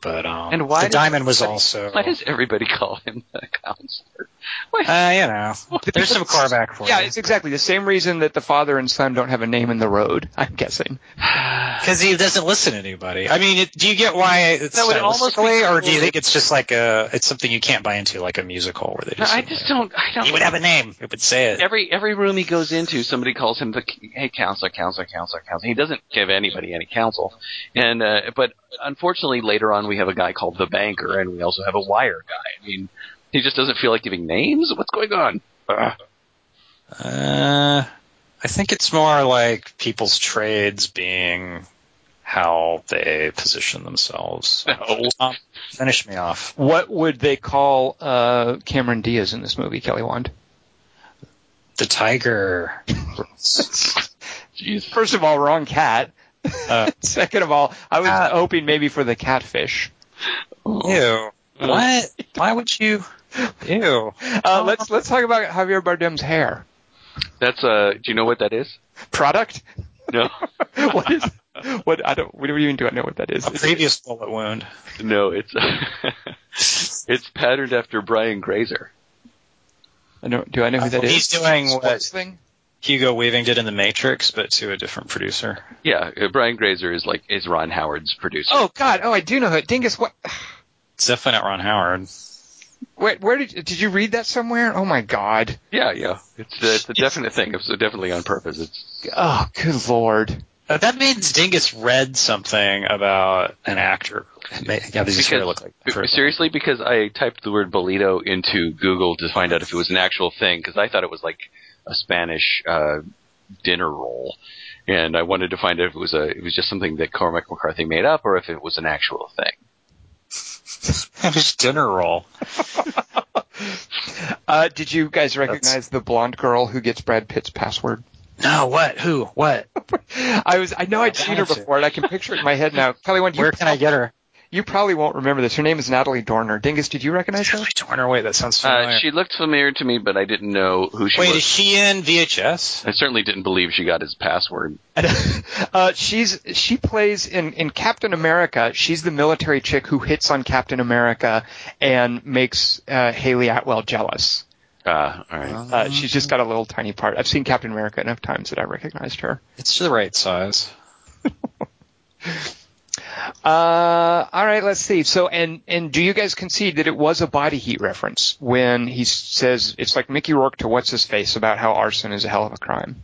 But um, And why the diamond was also. Why does everybody call him the counselor? Why? Uh, you know, there's some callback for yeah, you. it's exactly the same reason that the father and son don't have a name in the road, I'm guessing. Because he doesn't listen to anybody. I mean, it, do you get why it's That would almost be or do you think it's just like a it's something you can't buy into, like a musical where they No, just I just don't. I don't. He would have a name. It would say it. Every every room he goes into, somebody calls him the hey counselor, counselor, counselor, counselor. He doesn't give anybody any counsel, and uh, but unfortunately later on we have a guy called the banker, and we also have a wire guy. I mean, he just doesn't feel like giving names. What's going on? Ugh. Uh, I think it's more like people's trades being how they position themselves. No. Tom, finish me off. What would they call uh, Cameron Diaz in this movie, Kelly Wand? The tiger. Jeez. First of all, wrong cat. Uh, Second of all, I was Cat. hoping maybe for the catfish. ew. What? Why would you? Ew. Uh, let's let's talk about Javier Bardem's hair. That's uh. Do you know what that is? Product? No. what is? What I don't. What do you even do? I know what that is. A previous bullet wound. No, it's it's patterned after Brian Grazer. I know. Do I know who that is? He's doing Sports what thing. Hugo Weaving did in The Matrix, but to a different producer. Yeah, uh, Brian Grazer is like is Ron Howard's producer. Oh God! Oh, I do know who. Dingus. What? It's definitely not Ron Howard. Where, where did did you read that somewhere? Oh my God! yeah, yeah. It's uh, it's a definite thing. It's definitely on purpose. It's Oh, good lord! Uh, that means Dingus read something about an actor. Yeah, they just because look like seriously because I typed the word bolito into Google to find out if it was an actual thing because I thought it was like a Spanish uh, dinner roll, and I wanted to find out if it was a it was just something that Cormac McCarthy made up or if it was an actual thing. Spanish dinner roll. Uh, did you guys recognize the blonde girl who gets Brad Pitt's password? No, what? Who? What? I was. I know I'd seen her before, and I can picture it in my head now. Kelly, one. You Where can I get her? You probably won't remember this. Her name is Natalie Dormer. Dingus, did you recognize her? Natalie Dormer. Wait, that sounds familiar. Uh, she looked familiar to me, but I didn't know who she Wait, was. Wait, is she in VHS? I certainly didn't believe she got his password. uh, she's she plays in in Captain America. She's the military chick who hits on Captain America and makes uh, Hayley Atwell jealous. Ah, all right. Uh, she's just got a little tiny part. I've seen Captain America enough times that I recognized her. It's the right size. Uh, all right, let's see. So, and and do you guys concede that it was a body heat reference when he says it's like Mickey Rourke to what's his face about how arson is a hell of a crime,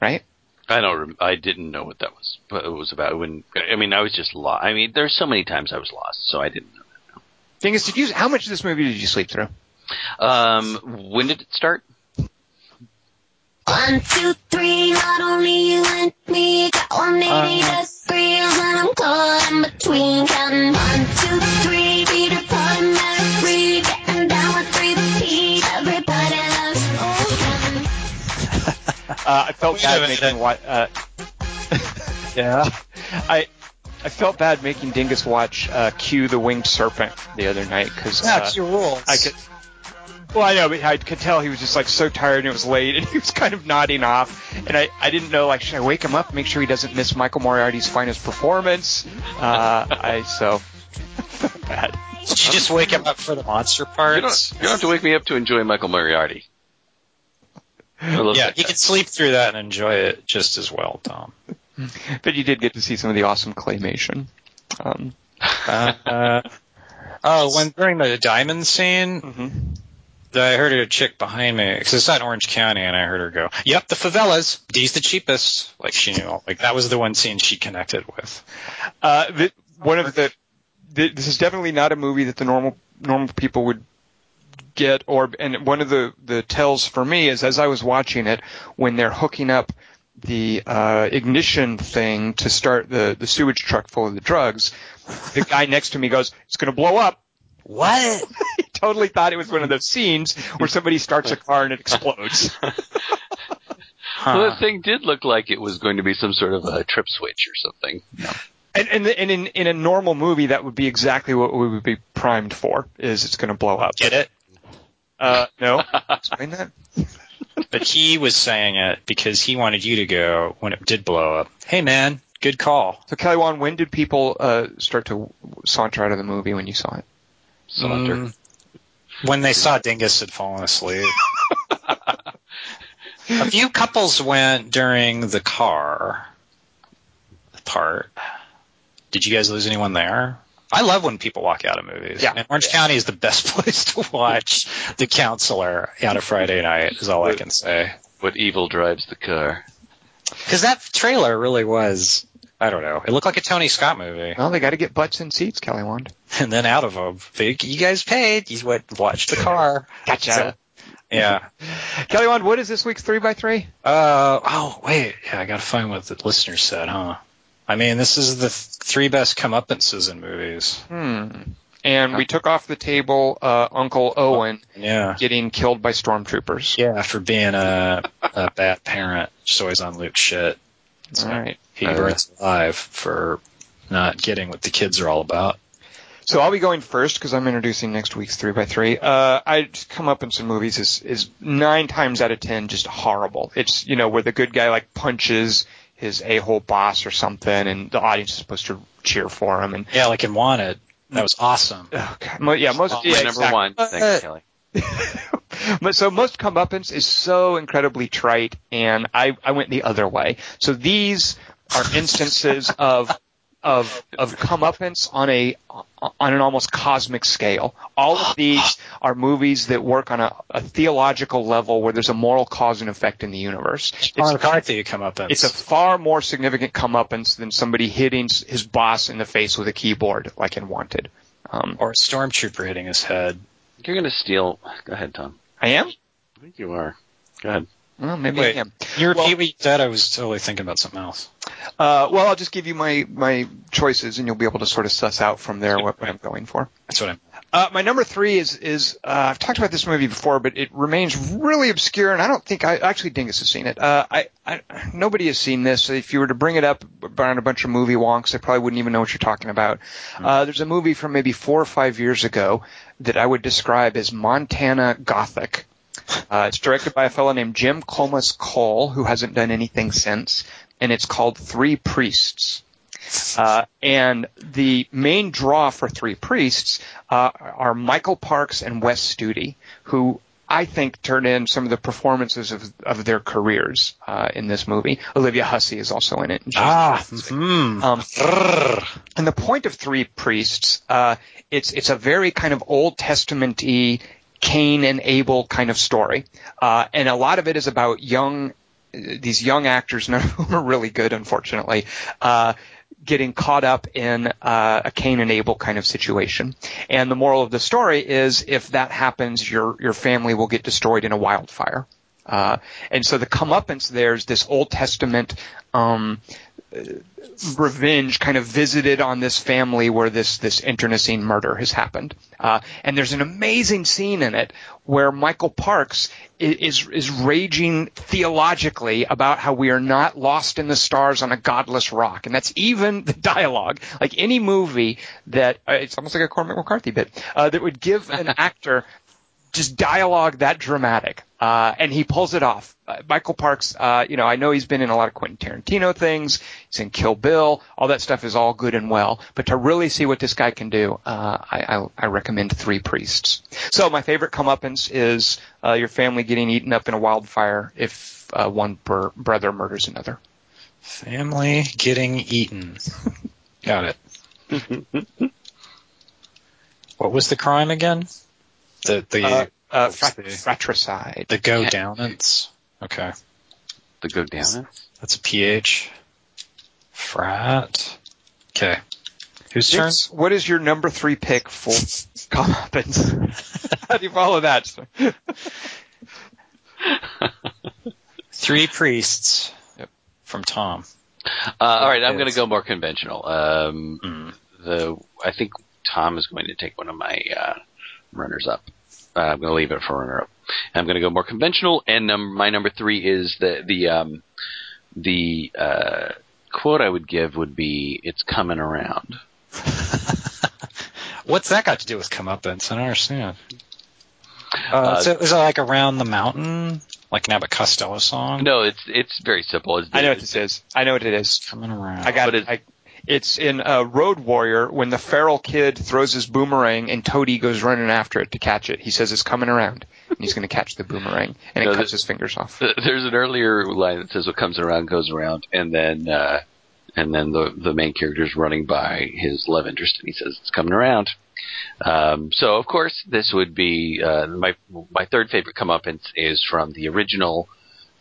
right? I don't. Rem- I didn't know what that was. What it was about. When I mean, I was just lost. I mean, there's so many times I was lost, so I didn't know. Thing is, did you how much of this movie did you sleep through? Um, when did it start? One, two, three, not only you and me, got 180 Uh, degrees, and I'm caught in between. Counting one, two, three, Peter Pan, Mary Free, getting down with three Pete, everybody loves old Uh, I felt Wait a bad minute. making what. Uh, Yeah. I I felt bad making Dingus watch uh, Q the Winged Serpent the other night because Yeah, uh, it's your rules. I could. Well, I know, but I could tell he was just like so tired and it was late, and he was kind of nodding off. And I, I didn't know like should I wake him up, make sure he doesn't miss Michael Moriarty's finest performance. Uh, I so felt bad. Did you just wake him up for the monster You parts? don't. You don't have to wake me up to enjoy Michael Moriarty. Yeah, that you can sleep through that and enjoy it just as well, Tom. But you did get to see some of the awesome claymation. Um, Uh, uh, oh, when during the diamond scene, mhm. I heard a chick behind me because it's not Orange County, and I heard her go, "Yep, the favelas. These the cheapest." Like she knew, like that was the one scene she connected with. Uh, the, one of the, the this is definitely not a movie that the normal normal people would get or and one of the the tells for me is as I was watching it when they're hooking up the uh, ignition thing to start the the sewage truck full of the drugs the guy next to me goes it's going to blow up What? he totally thought it was one of those scenes where somebody starts a car and it explodes Well, the thing did look like it was going to be some sort of a trip switch or something. and and, and in in a normal movie that would be exactly what we would be primed for is it's going to blow up Get it? uh no explain that But he was saying it because he wanted you to go when it did blow up. Hey, man, good call. So Kelly Wand, when did people uh, start to saunter out of the movie when you saw it? Mm, when they saw Dingus had fallen asleep. A few couples went during the car part. Did you guys lose anyone there? I love when people walk out of movies. Yeah. And Orange County is the best place to watch The Counselor on a Friday night, is all I can say. What evil drives the car? Because that trailer really was, I don't know, it looked like a Tony Scott movie. Well, they got to get butts in seats, Kelly Wand. And then out of them, big, you guys paid, you went watch the car. Gotcha. So, yeah. Kelly Wand, what is this week's three by three? Uh, oh, wait. Yeah, I gotta find what the listener said, huh? I mean, this is the th- three best comeuppances in movies. Hmm. And we took off the table uh, Uncle Owen Yeah. getting killed by stormtroopers. Yeah, for being a, a bad parent. Just always on Luke's shit. All right. He Uh, burns alive for not getting what the kids are all about. So I'll be going first because I'm introducing next week's three by three. Uh, I just come up in some movies is is nine times out of ten just horrible. It's you know where the good guy like punches his a hole boss or something, and the audience is supposed to cheer for him. And Yeah, like in Wanted. That was awesome. oh God, yeah, most My yeah, number exactly. one. Uh, Thanks, Kelly. but so most comeuppance is so incredibly trite, and I I went the other way. So these are instances of of of comeuppance on a on an almost cosmic scale. All of these are movies that work on a, a theological level where there's a moral cause and effect in the universe. Sean It's, McCarthy come up. it's a far more significant comeuppance than somebody hitting his boss in the face with a keyboard, like in Wanted. Um, or a stormtrooper hitting his head. You're going to steal. Go ahead, Tom. I am. I think you are. Go ahead. Well, maybe Wait. I am. You repeat Well- what you said. I was totally thinking about something else. Uh, well, I'll just give you my, my choices, and you'll be able to sort of suss out from there what, what I'm going for. That's what I'm. Uh, my number three is is uh, I've talked about this movie before, but it remains really obscure, and I don't think I actually Dingus has seen it. Uh, I, I nobody has seen this. If you were to bring it up around a bunch of movie wonks, they probably wouldn't even know what you're talking about. Uh, there's a movie from maybe four or five years ago that I would describe as Montana Gothic. Uh, it's directed by a fellow named Jim Comas Cole, who hasn't done anything since, and it's called Three Priests. Uh, and the main draw for Three Priests uh, are Michael Parks and Wes Studi, who I think turn in some of the performances of, of their careers uh, in this movie. Olivia Hussey is also in it. and Ah, fantastic. hmm. Um, and the point of Three Priests, uh, it's it's a very kind of Old Testament-y Cain and Abel kind of story, uh, and a lot of it is about young these young actors, none of whom are really good, unfortunately, uh, getting caught up in uh, a Cain and Abel kind of situation. And the moral of the story is, if that happens, your your family will get destroyed in a wildfire. Uh, and so the comeuppance there's this Old Testament um, revenge kind of visited on this family where this this internecine murder has happened. Uh, and there's an amazing scene in it where Michael Parks is is raging theologically about how we are not lost in the stars on a godless rock, and that's even the dialogue. Like any movie that uh, it's almost like a Cormac McCarthy bit uh, that would give an actor just dialogue that dramatic, uh, and he pulls it off. Uh, Michael Parks, uh, you know, I know he's been in a lot of Quentin Tarantino things. He's in Kill Bill. All that stuff is all good and well, but to really see what this guy can do, uh, I, I, I recommend Three Priests. So my favorite comeuppance is uh, your family getting eaten up in a wildfire if uh, one br- brother murders another. Family getting eaten. Got it. what was the crime again? The the Uh, uh, frat- the, fratricide. the go downants. Okay, The go down. that's a ph. Frat. Okay. Whose turn? What is your number three pick for comeuppance? How do you follow that? Three priests. Yep. From Tom. Uh, all right, I'm going to go more conventional. Um, Mm. the I think Tom is going to take one of my uh, runners up. Uh, I'm going to leave it for runner up. I'm going to go more conventional, and num- my number three is the the um, the uh, quote I would give would be "It's coming around." What's that got to do with comeuppance? I don't understand. Uh, Uh, so is it like around the mountain, like an Abbott Costello song? No, it's it's very simple. It's, I know what this is. I know what it is. Coming around. I got But it. I, it's in uh, Road Warrior when the feral kid throws his boomerang and Toady goes running after it to catch it. He says it's coming around and he's going to catch the boomerang and it No, cuts his fingers off. There's an earlier line that says "What comes around goes around," and then uh, and then the the main character is running by his love interest, and he says it's coming around. Um, so of course this would be uh, my my third favorite comeuppance is from the original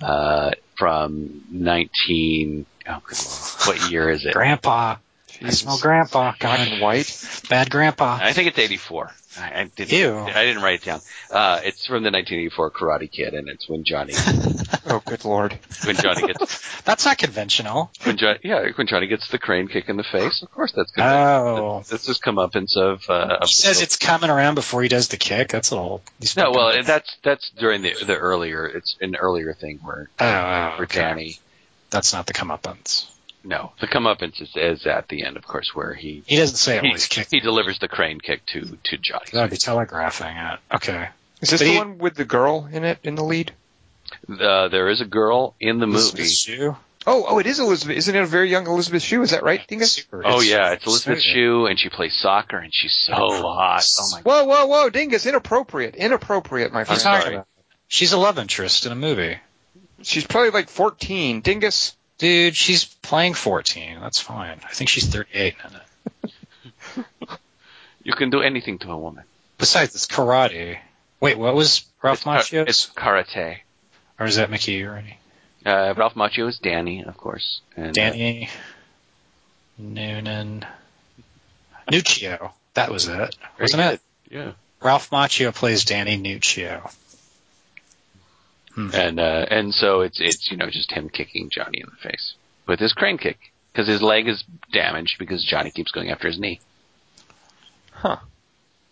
uh, from 19 oh, what year is it? Grandpa. I smell Grandpa. Black God, and white. bad Grandpa. I think it's 84. I, I didn't. Ew. I didn't write it down. Uh, it's from the 1984 Karate Kid, and it's when Johnny Oh, good lord. when Johnny gets That's not conventional. when Johnny, yeah when Johnny gets the crane kick in the face. Of course, that's good. Oh. This is comeuppance of. Uh, of He says it's coming around before he does the kick. That's a little. he's no. fucking- Well, that's that's during the the earlier. It's an earlier thing where Oh, oh, where okay. Johnny. That's not the comeuppance. No, the comeuppance is, is at the end, of course, where he He doesn't say it he, when he's kicked. he delivers the crane kick to to Johnny. That'd be telegraphing it. Okay. Is this But the he- one with the girl in it in the lead? Uh, there is a girl in the movie. Elizabeth Shue? Oh, oh, it is Elizabeth. Isn't it a very young Elizabeth Shue? Is that right, Dingus? Super. Oh yeah, it's Elizabeth so- Shue, and she plays soccer, and she's so hot. Oh my Whoa, whoa, whoa, Dingus! Inappropriate, inappropriate, my friend. I'm sorry. She's a love interest in a movie. She's probably like 14. Dingus. Dude, she's playing 14. That's fine. I think she's 38 in it. You can do anything to a woman. Besides, it's karate. Wait, what was Ralph it's, Macchio? it's karate. or is that Mickey already? Uh, Ralph Macchio is Danny, of course. And, uh, Danny Noonan Nuccio. That was it, wasn't it? yeah. Ralph Macchio plays Danny Nuccio. And uh, and so it's it's you know just him kicking Johnny in the face with his crane kick because his leg is damaged because Johnny keeps going after his knee. Huh.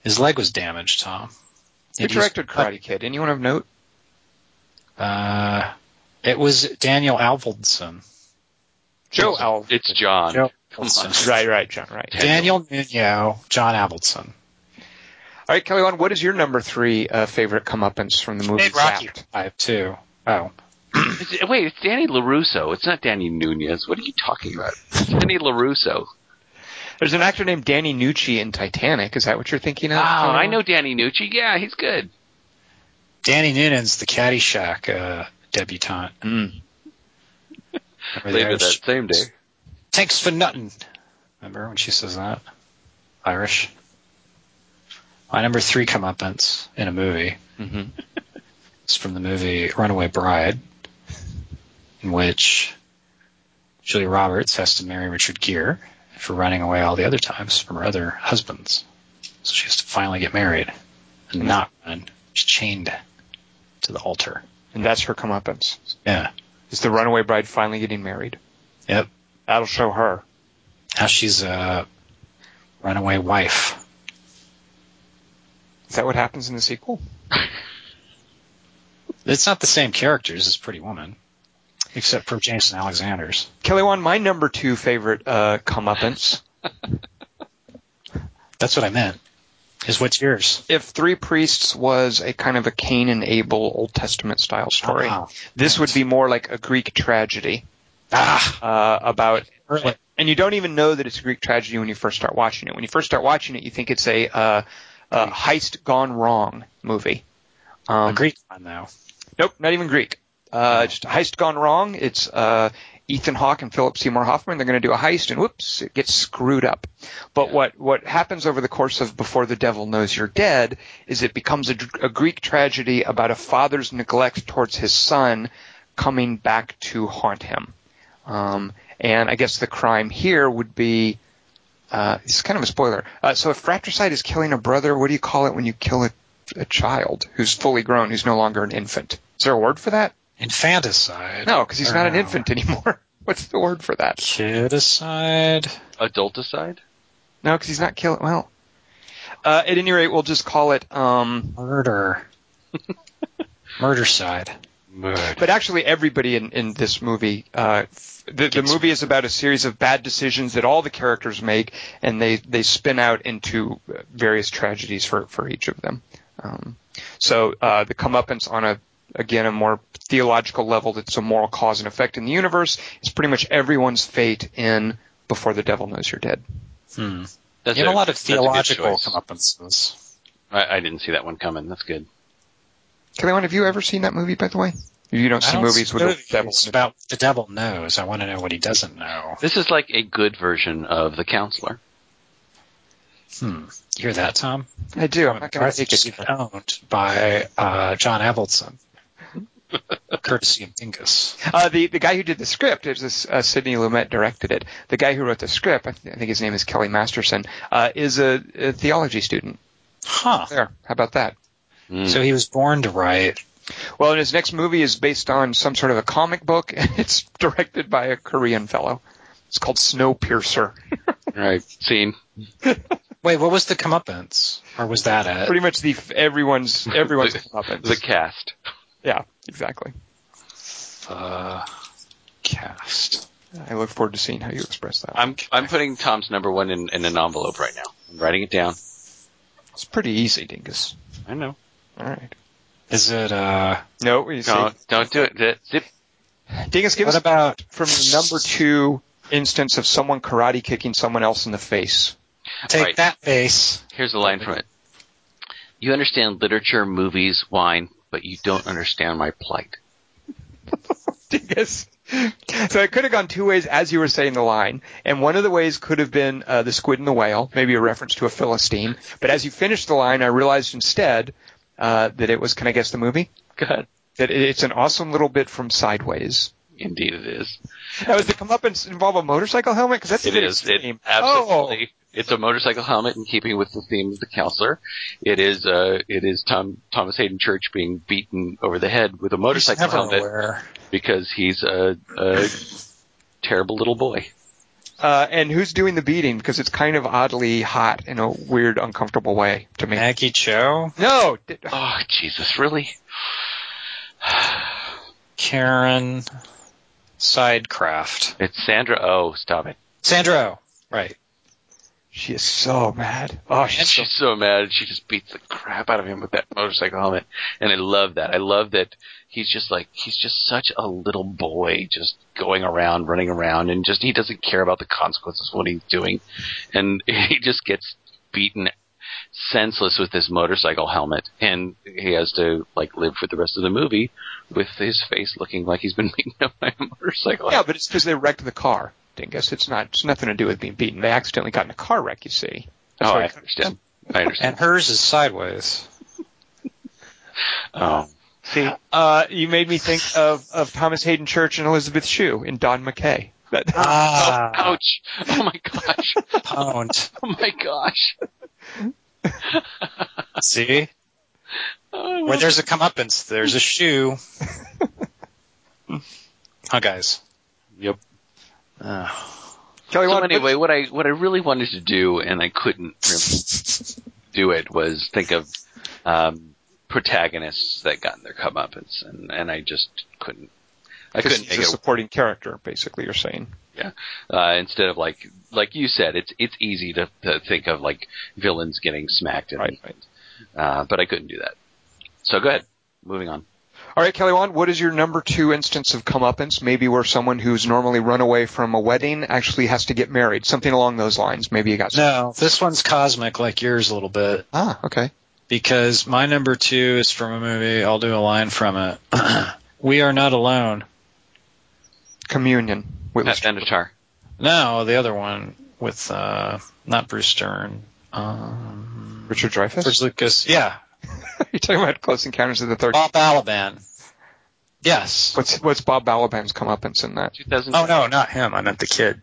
His leg was damaged, Tom. Who It used- directed Karate Kid? Anyone of note? Uh, it was Daniel Alvaldson. Joe It's- Al. It's John. Joe Come Right, right, John, right. Daniel Nuno, John Avildsen. All right, Kelly, Wand, what is your number three uh, favorite comeuppance from the movie? Made Rocky Zapped? Five too. Oh, wait, it's Danny LaRusso. It's not Danny Nunez. What are you talking about? It's Danny LaRusso. There's an actor named Danny Nucci in Titanic. Is that what you're thinking Oh, of? Kelly I know Danny Nucci. Yeah, he's good. Danny Noonan's the Caddyshack uh, debutante. Mm. Remember Later Irish- that same day. Thanks for nothing. Remember when she says that? Irish. My number three comeuppance in a movie hmm is from the movie Runaway Bride, in which Julia Roberts has to marry Richard Gere for running away all the other times from her other husbands. So she has to finally get married and not run. She's chained to the altar. And that's her comeuppance. Yeah. Is the runaway bride finally getting married? Yep. That'll show her. How she's a runaway wife. Is that what happens in the sequel? It's not the same characters as Pretty Woman, except for Jason Alexander's. Kelly Wand, my number two favorite uh, comeuppance. That's what I meant. Is what's yours? if Three Priests was a kind of a Cain and Abel Old Testament style story, Ah, this would be more like a Greek tragedy ah, uh, about. And you don't even know that it's a Greek tragedy when you first start watching it. When you first start watching it, you think it's a uh, uh, heist gone wrong movie. Um, a Greek one though. Nope, not even Greek. Uh, just heist gone wrong. It's uh, Ethan Hawke and Philip Seymour Hoffman. They're going to do a heist, and whoops, it gets screwed up. But what what happens over the course of Before the Devil Knows You're Dead is it becomes a, a Greek tragedy about a father's neglect towards his son coming back to haunt him. Um, and I guess the crime here would be. Uh, it's kind of a spoiler. Uh, so if fratricide is killing a brother, what do you call it when you kill a, a child who's fully grown, who's no longer an infant? Is there a word for that? Infanticide. No, because he's Or not an infant anymore. What's the word for that? Kidicide. Adulticide? No, because he's not killing. Well, uh, at any rate, we'll just call it. Um, Murder. Murdercide. Murder. but actually, everybody in, in this movie, uh, f- the, the movie is about a series of bad decisions that all the characters make, and they they spin out into various tragedies for for each of them. Um, so uh, the comeuppance on a again a more theological level that's a moral cause and effect in the universe is pretty much everyone's fate in Before the Devil Knows You're Dead. Hmm. That's You have a lot of theological choice. comeupances. I, I didn't see that one coming. That's good. Kelly, have you ever seen that movie, by the way? You don't see I don't movies see with the devil. in about the devil knows. I want to know what he doesn't know. This is like a good version of The Counselor. Hmm. You hear that, Tom? I do. I'm not going to Arthur take it. just owned by uh, John Avildsen, courtesy of Dingus. Uh, the the guy who did the script, is was this, uh, Sidney Lumet directed it. The guy who wrote the script, I, th- I think his name is Kelly Masterson, uh, is a, a theology student. Huh. There, how about that? Mm. So he was born to write. Well, and his next movie is based on some sort of a comic book, and it's directed by a Korean fellow. It's called Snowpiercer. right. Scene. Wait, what was the comeuppance? Or was that it? Pretty much the everyone's everyone's The- comeuppance. The cast. yeah, exactly. Uh, cast. I look forward to seeing how you express that. I'm I'm putting Tom's number one in, in an envelope right now. I'm writing it down. It's pretty easy, Dingus. I know. All right. Is it, uh, No, you see, Don't don't do it. Zip. Dingus, give what us about, from the number two instance of someone karate kicking someone else in the face. take Right. that face. Here's a line from it. You understand literature, movies, wine, but you don't understand my plight. Dingus. So it could have gone two ways as you were saying the line, and one of the ways could have been uh, the squid and the whale, maybe a reference to a philistine. But as you finished the line, I realized instead uh, that it was. Can I guess the movie? Good. That it- it's an awesome little bit from Sideways. Indeed, it is. Now, does it come up and involve a motorcycle helmet? Because that's a It bit is. It extreme. absolutely. It's a motorcycle helmet in keeping with the theme of the counselor. It is. Uh, it is Tom Thomas Haden Church being beaten over the head with a motorcycle helmet aware. because he's a, a terrible little boy. Uh, and who's doing the beating? Because it's kind of oddly hot in a weird, uncomfortable way to me. Maggie Cho, No, Oh Jesus, really? Karen, Sidecraft. It's Sandra Oh, stop it. Sandra Oh. Right. she is so mad. Oh, she's so She's so mad. She just beats the crap out of him with that motorcycle helmet. And I love that. I love that he's just like, he's just such a little boy just going around, running around and just, he doesn't care about the consequences of what he's doing. And he just gets beaten senseless with this motorcycle helmet. And he has to like live for the rest of the movie with his face looking like he's been beaten up by a motorcycle. Yeah, but it's because they wrecked the car, Dingus. It's not. It's nothing to do with being beaten. They accidentally got in a car wreck. You see. oh, why I understand. I understand. And hers is sideways. Oh. See, Uh, you made me think of of Thomas Haden Church and Elizabeth Shue in Don McKay. That, oh, Ah, ouch. Oh my gosh. pwned. Oh my gosh. See? Oh, Where there's a comeuppance, there's a shoe. huh, guys? Yep. Uh, Kelly, So what- anyway, what I what I really wanted to do, and I couldn't really do it, was think of um, protagonists that got their comeuppance, and and I just couldn't. I couldn't he's make a it. supporting character, basically. You're saying. Uh, instead of like like you said, it's it's easy to, to think of like villains getting smacked, and, Right, right. Uh, but I couldn't do that. So go ahead. Moving on. All right, Kelly Wand, what is your number two instance of comeuppance? Maybe where someone who's normally run away from a wedding actually has to get married. Something along those lines. Maybe you got some. no, this one's cosmic like yours a little bit. Ah, okay. Because my number two is from a movie. I'll do a line from it. we are not alone. Communion. With Pat Benatar. No, the other one with uh not Bruce Stern. Um Richard Dreyfuss? George Lucas. Yeah. You're talking about Close Encounters of the Third. Bob Balaban. Yes. What's what's Bob Balaban's comeuppance in that? 2000. Oh no, not him. I meant the kid.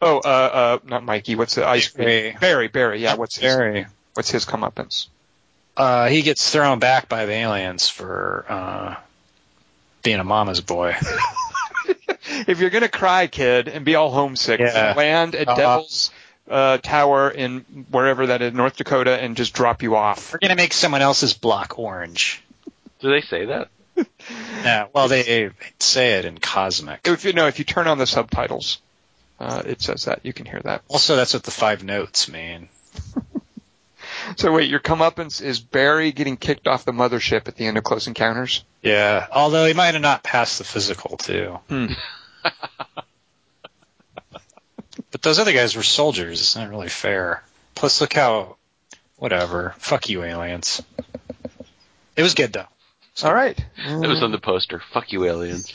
Oh, uh, uh, not Mikey. What's the ice cream? Barry. Barry, Barry. Yeah. What's his, Barry. what's his comeuppance? Uh he gets thrown back by the aliens for uh being a mama's boy. If you're gonna cry, kid, and be all homesick, Yeah. land at Uh, Devil's uh, Tower in wherever that is, North Dakota, and just drop you off. We're gonna make someone else's block orange. Do they say that? Yeah, well they say it in cosmic. If you know, if you turn on the subtitles, uh, it says that you can hear that. Also that's what the five notes mean. So wait, your comeuppance is Barry getting kicked off the mothership at the end of Close Encounters. Yeah. Although he might have not passed the physical too. Hmm. But those other guys were soldiers. It's not really fair. Plus, look how, whatever. Fuck you, aliens. It was good though. All right. It was on the poster. Fuck you, aliens.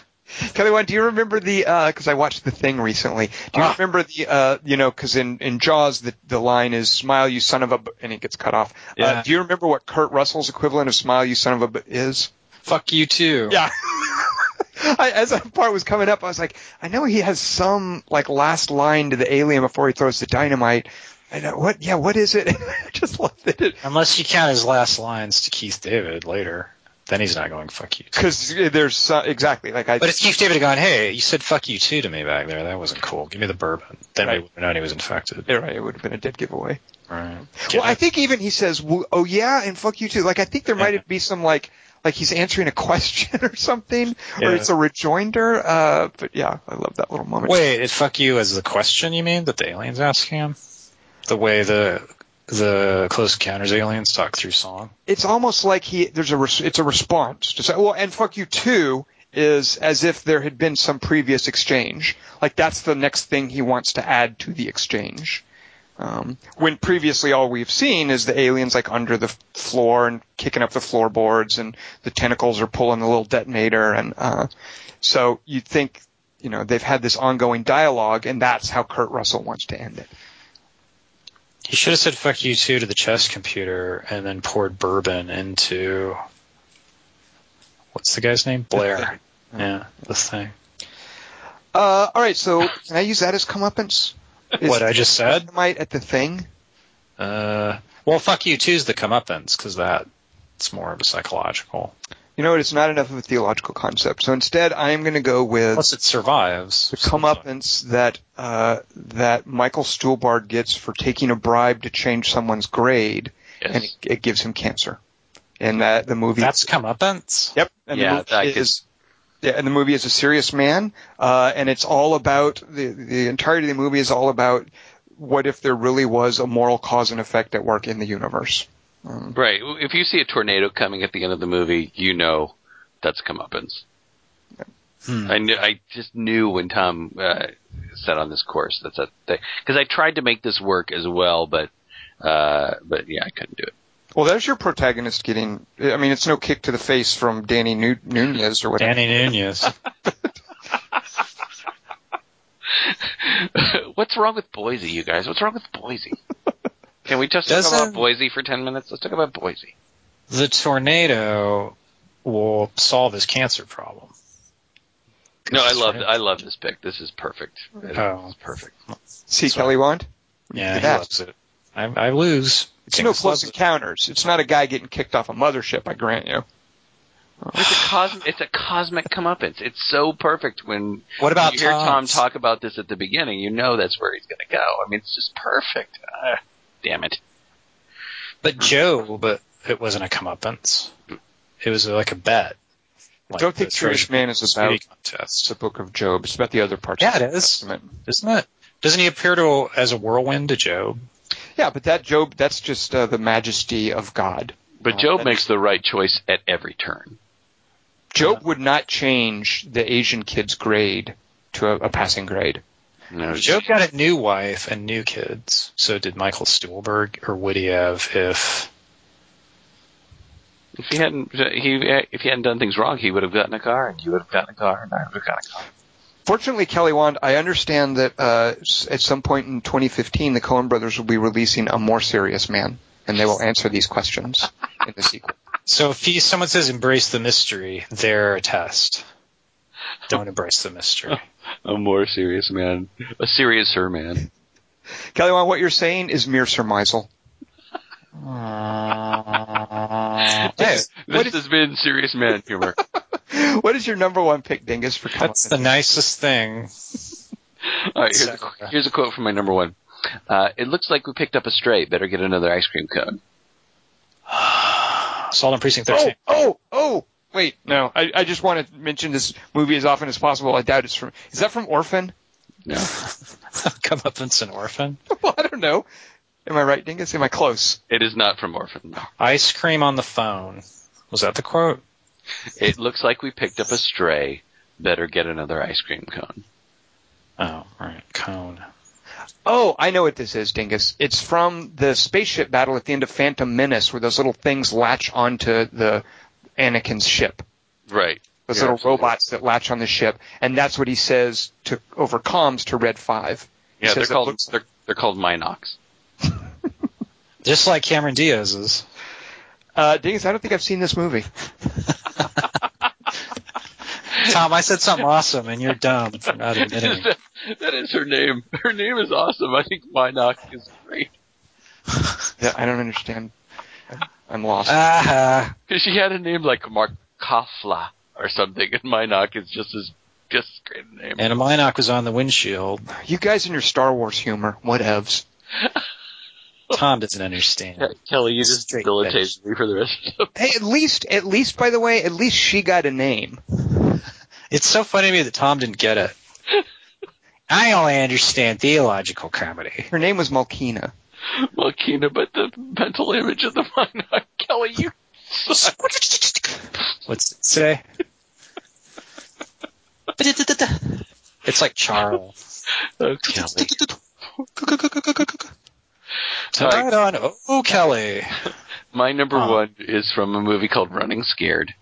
Kelly, Wand, do you remember the? Because I watched the thing recently. Do you Ah. remember the? Uh, you know, because in in Jaws the the line is "Smile, you son of a," b-" and it gets cut off. Uh, Yeah. do you remember what Kurt Russell's equivalent of "Smile, you son of a" b- is? Fuck you too. Yeah. I, as that part was coming up, I was like, I know he has some like last line to the alien before he throws the dynamite. I know what? Yeah, what is it? I just loved it Unless you count his last lines to Keith David later, then he's not going fuck you. Because there's uh, exactly like I. But it's Keith David going, hey, you said fuck you too to me back there. That wasn't cool. Give me the bourbon. Then we would have known he was infected. Yeah, right. It would have been a dead giveaway. Right. Well, I think even he says, "Well, "Oh yeah," and "fuck you too." Like I think there might Yeah. be some like like he's answering a question or something, or it's a rejoinder. Uh, but yeah, I love that little moment. Wait, it fuck you as the question you mean that the aliens asking him? The way the the Close Encounters aliens talk through song. it's almost like he there's a res- it's a response to say well and fuck you too is as if there had been some previous exchange. Like that's the next thing he wants to add to the exchange. Um, when previously all we've seen is the aliens like under the floor and kicking up the floorboards and the tentacles are pulling the little detonator and uh, so you'd think you know they've had this ongoing dialogue and that's how Kurt Russell wants to end it He should have said fuck you too to the chess computer and then poured bourbon into what's the guy's name? Blair. yeah, the thing. uh, all right so can I use that as comeuppance Is- What I just said? Dynamite at the thing Uh, well, fuck you too's the comeuppance because that it's more of a psychological. You know what? It's not enough of a theological concept. So instead, I am going to go with Plus, it survives. the comeuppance that uh, that Michael Stuhlbarg gets for taking a bribe to change someone's grade, Yes. and it, it gives him cancer. And that the movie. That's comeuppance. yep. And Yeah, the movie is. Yeah, and the movie is a serious man, uh, and it's all about the the entirety of the movie is all about what if there really was a moral cause and effect at work in the universe. Um, Right. If you see a tornado coming at the end of the movie, you know that's comeuppance. Hmm. I knew. I just knew when Tom uh, set on this course that's a thing because I tried to make this work as well, but uh, but yeah, I couldn't do it. Well, there's your protagonist getting. I mean, it's no kick to the face from Danny Nu- Nunez or whatever. Danny Nunez. What's wrong with Boise, you guys? What's wrong with Boise? Can we just talk Doesn't- about Boise for ten minutes? Let's talk about Boise. the tornado will solve his cancer problem. No, I love. I love this pick. This is perfect. It Oh. is perfect. See Sorry. Kelly Wand? Yeah, Look he loves it. I, I lose. It's no close loves it. encounters. It's not a guy getting kicked off a mothership. I grant you. It's a cosmic. It's a cosmic comeuppance. It's so perfect when What about you hear Tom talk about this at the beginning. You know that's where he's going to go. I mean, it's just perfect. Uh, damn it. But Joe, but it wasn't a comeuppance. It was like a bet. Like Don't think the Serious treasure Man is Beauty about it's contest, the book of Job. It's about the other parts Yeah, of it the is. Testament. isn't it? Doesn't he appear to as a whirlwind to Job? Yeah, but that Job, that's just uh, the majesty of God. But Uh, Job that- makes the right choice at every turn. Job would not change the Asian kid's grade to a, a passing grade. No, Job got a new wife and new kids. So did Michael Stuhlbarg, or would he have if? If he hadn't, he if he hadn't done things wrong, he would have gotten a car, and you would have gotten a car, and I would have gotten a car. Fortunately, Kelly Wand, I understand that uh, at some point in 2015, the Coen brothers will be releasing a more serious man, and they will answer these questions in the sequel. So if he, someone says embrace the mystery, they're a test. Don't embrace the mystery. A more serious man, a seriouser man. Kelly Wand, what you're saying is mere surmisal. Hey, This what is- has been serious man humor. what is your number one pick, Dingus, for that's the nicest thing. All right, here's a, here's a quote from my number one. Uh, it looks like we picked up a stray. Better get another ice cream cone. Assault on Precinct Oh, 13. oh, oh! Wait, no. I, I just want to mention this movie as often as possible. I doubt it's from. Is that from Orphan? No, Come up and say Orphan. well, I don't know. Am I right, Dingus? Am I close? it is not from Orphan. No. Ice cream on the phone. Was that the quote? It looks like we picked up a stray. Better get another ice cream cone. Oh, right. Cone. Oh, I know what this is, Dingus. It's from the spaceship battle at the end of Phantom Menace, where those little things latch onto the Anakin's ship. Right. Those Yeah, little absolutely. robots that latch on the ship, and that's what he says to over comms to Red Five. He Yeah, they're called looks- they're, they're called Mynocks. Just like Cameron Diaz's. Uh, Dingus, I don't think I've seen this movie. Tom, I said something awesome, and you're dumb for not admitting it. that is her name. Her name is awesome. I think Mynocks is great. Yeah, I don't understand. I'm lost. Ah, Because she had a name like Markafla or something, and Mynocks is just as just great a name. and a Mynock was on the windshield. you guys and your Star Wars humor, whatevs. Tom doesn't understand. Kelly, you just Straight debilitated me for the rest of the Hey, at least, at least, by the way, at least she got a name. It's so funny to me that Tom didn't get it. I only understand theological comedy. Her name was Malkina. Malkina, but the mental image of the mind, Kelly, you suck. What's it say? It's like Charles. Oh, Kelly. Tonight on Oh Kelly. My number Oh. one is from a movie called Running Scared,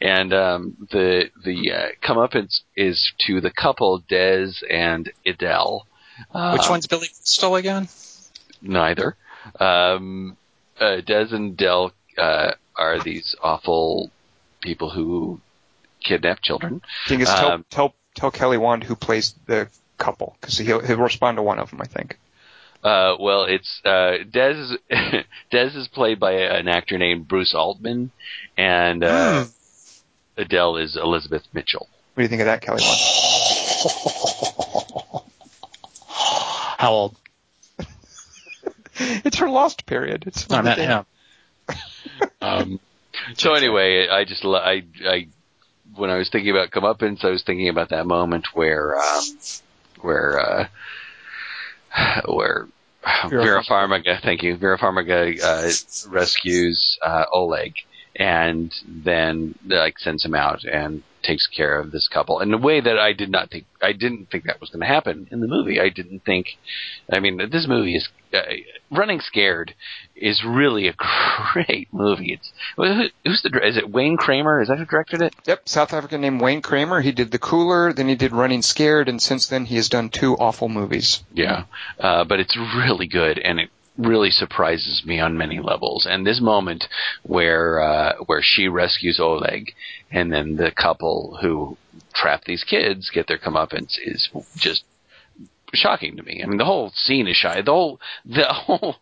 and um, the the uh, come up is is to the couple Des and Adele. Uh, Which one's Billy Crystal again? Neither. Um, uh, Des and Adele uh, are these awful people who kidnap children. Thing is, tell, Um, tell, tell Kelly Wand who plays the couple, because he'll, he'll respond to one of them, I think. Uh, well, it's uh, Des. Is, Des is played by an actor named Bruce Altman, and uh, Adele is Elizabeth Mitchell. What do you think of that, Kelly Wand? How old? it's her lost period. It's I met him. Um, so anyway, I just I I when I was thinking about comeuppance, I was thinking about that moment where um, where uh, where Vera Vera Farmiga, thank you, Vera Farmiga uh, rescues uh, Oleg and then like sends him out and takes care of this couple in a way that I did not think I didn't think that was going to happen in the movie. I didn't think. I mean, this movie is uh, Running Scared is really a great movie. It's who- who's the is it Wayne Kramer? Is that who directed it? Yep, South African named Wayne Kramer. He did The Cooler, then he did Running Scared, and since then he has done two awful movies. Yeah, uh, but it's really good, and it really surprises me on many levels. And this moment where uh, where she rescues Oleg, and then the couple who trap these kids get their comeuppance is just shocking to me. I mean, the whole scene is shy. The whole the whole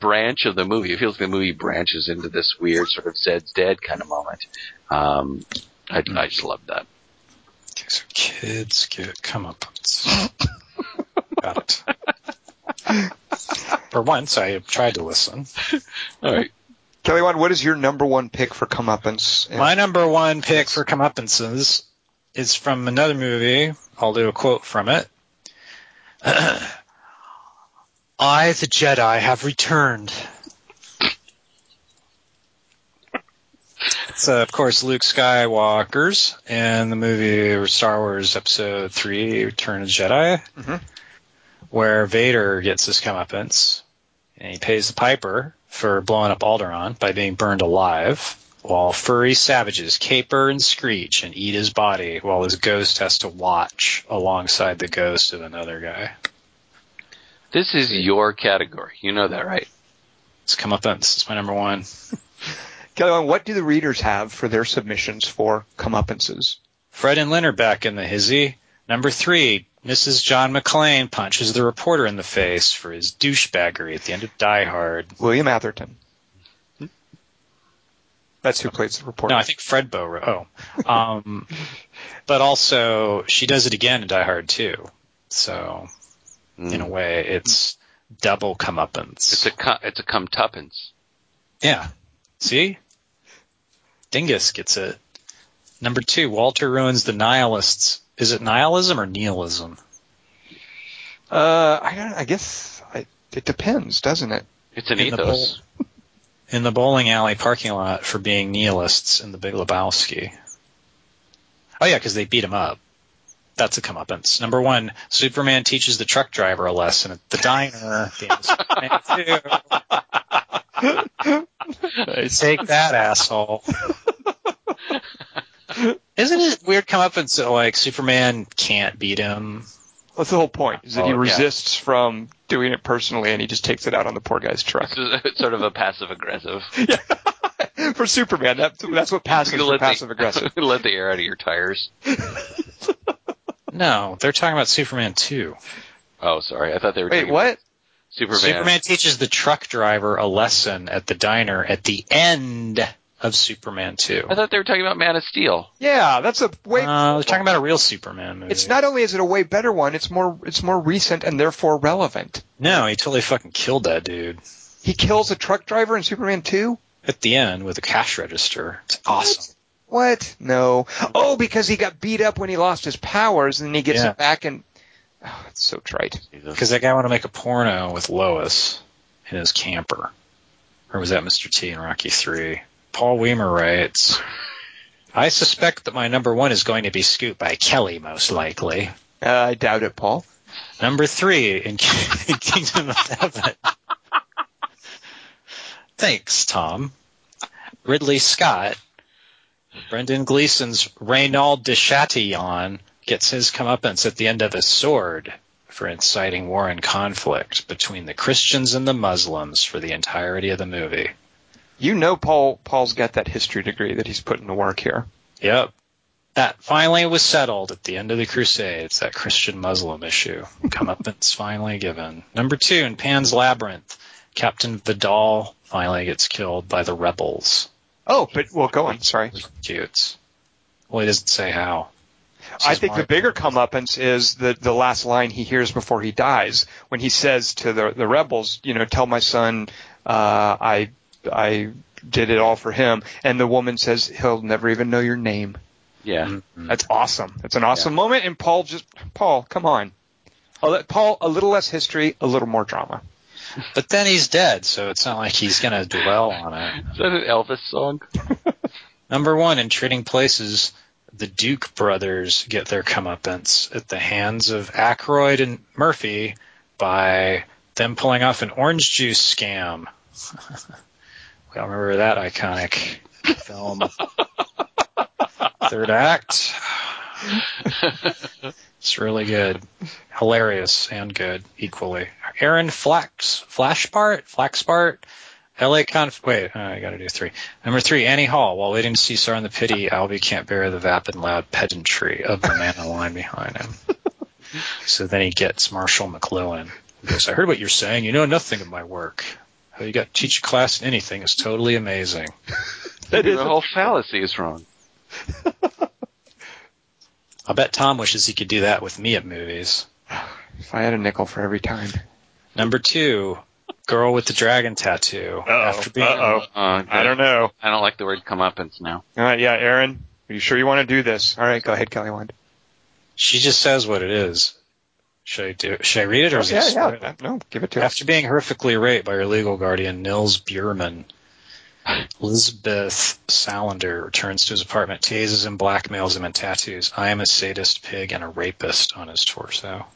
branch of the movie. It feels like the movie branches into this weird sort of Zed's dead kind of moment. Um, I, I just love that. Okay, so kids get comeuppance. Got it. For once, I tried to listen. All right. Kelly Wand, what is your number one pick for comeuppance? And- My number one pick for comeuppances is from another movie. I'll do a quote from it. I, the Jedi, have returned. It's, uh, of course, Luke Skywalker's in the movie Star Wars Episode 3, Return of the Jedi, Mhm. Where Vader gets his comeuppance, and he pays the piper for blowing up Alderaan by being burned alive, while furry savages caper and screech and eat his body while his ghost has to watch alongside the ghost of another guy. This is your category. You know that, right? It's comeuppance. It's my number one. Kelly Wand, what do the readers have for their submissions for comeuppances? Fred and Lynn are back in the hizzy. Number three, Mrs. John McClane punches the reporter in the face for his douchebaggery at the end of Die Hard. William Atherton. That's who plays the reporter. No, I think Fred Bow. Oh, um, but also she does it again in Die Hard too. So in a way, it's double comeuppance. It's a cu- it's a cum tuppence. yeah. See, Dingus gets it. Number two, Walter ruins the nihilists. Is it nihilism or nihilism? Uh, I. I guess I, it depends, doesn't it? It's an In the ethos. in the bowling alley parking lot for being nihilists in the Big Lebowski. Oh yeah, because they beat him up. That's a comeuppance. Number one, Superman teaches the truck driver a lesson at the diner. the end of Superman 2. Take that, asshole. Isn't it weird comeuppance that like Superman can't beat him? That's the whole point. Is that he Oh, yeah. resists from doing it personally, and he just takes it out on the poor guy's truck. It's sort of a passive aggressive. yeah. for Superman, that, that's what passive for passive aggressive. let the air out of your tires. No, they're talking about Superman 2. Oh, sorry. I thought they were. Wait, talking what? about Superman. Superman teaches the truck driver a lesson at the diner at the end of Superman 2. I thought they were talking about Man of Steel. Yeah, that's a way. Uh, they're talking about a real Superman movie. it's not only is it a way better one, it's more it's more recent and therefore relevant. No, he totally fucking killed that dude. He kills a truck driver in Superman 2? At the end with a cash register. It's awesome. What? No. Oh, because he got beat up when he lost his powers and then he gets Yeah. it back and. Oh, it's so trite. Because that guy wanted to make a porno with Lois in his camper. Or was that Mr. T in Rocky 3? Paul Weimer writes, I suspect that my number one is going to be scooped by Kelly, most likely. Uh, I doubt it, Paul. Number three in Kingdom of Heaven. Thanks, Tom. Ridley Scott, Brendan Gleeson's Reynald de Chatillon gets his comeuppance at the end of a sword for inciting war and conflict between the Christians and the Muslims for the entirety of the movie. You know Paul Paul's got that history degree that he's putting to work here. Yep. That finally was settled at the end of the Crusades, that Christian Muslim issue. Comeuppance finally given. Number two, in Pan's Labyrinth, Captain Vidal finally gets killed by the rebels. Oh, but well, go on. Sorry. Cute. Well, he doesn't say how. I think the bigger comeuppance is the the last line he hears before he dies when he says to the the rebels, you know, tell my son, uh, I I did it all for him, and the woman says he'll never even know your name. Yeah. Mhm. That's awesome. That's an awesome moment, and Paul just Paul, come on. Oh, that- Paul, a little less history, a little more drama. But then he's dead, so it's not like he's going to dwell on it. Is that an Elvis song? Number one, in Trading Places, the Duke brothers get their comeuppance at the hands of Aykroyd and Murphy by them pulling off an orange juice scam. we all remember that iconic film. Third act. It's really good. Hilarious and good equally. Aaron Flax, Flashbart, Flaxbart, LA Conf, wait, uh, I gotta do three. Number three, Annie Hall. While waiting to see Star in the Pity, Alvy can't bear the vapid loud pedantry of the man in line behind him. So then he gets Marshall McLuhan. He goes, I heard what you're saying. You know nothing of my work. How you got to teach a class in anything is totally amazing. that is the whole fallacy is wrong. I bet Tom wishes he could do that with me at movies. if I had a nickel for every time. Number two, girl with the dragon tattoo. After being Uh-oh. Uh, I don't know. I don't like the word comeuppance now. All right, yeah, Aaron, are you sure you want to do this? All right, go ahead, Kelly Wand. She just says what it is. Should I do? Should I read it or oh, is it yeah, spoil? yeah, no, give it to us. After being horrifically raped by her legal guardian Nils Bjurman, Lisbeth Salander returns to his apartment, tases and blackmails him and tattoos "I am a sadist pig and a rapist" on his torso.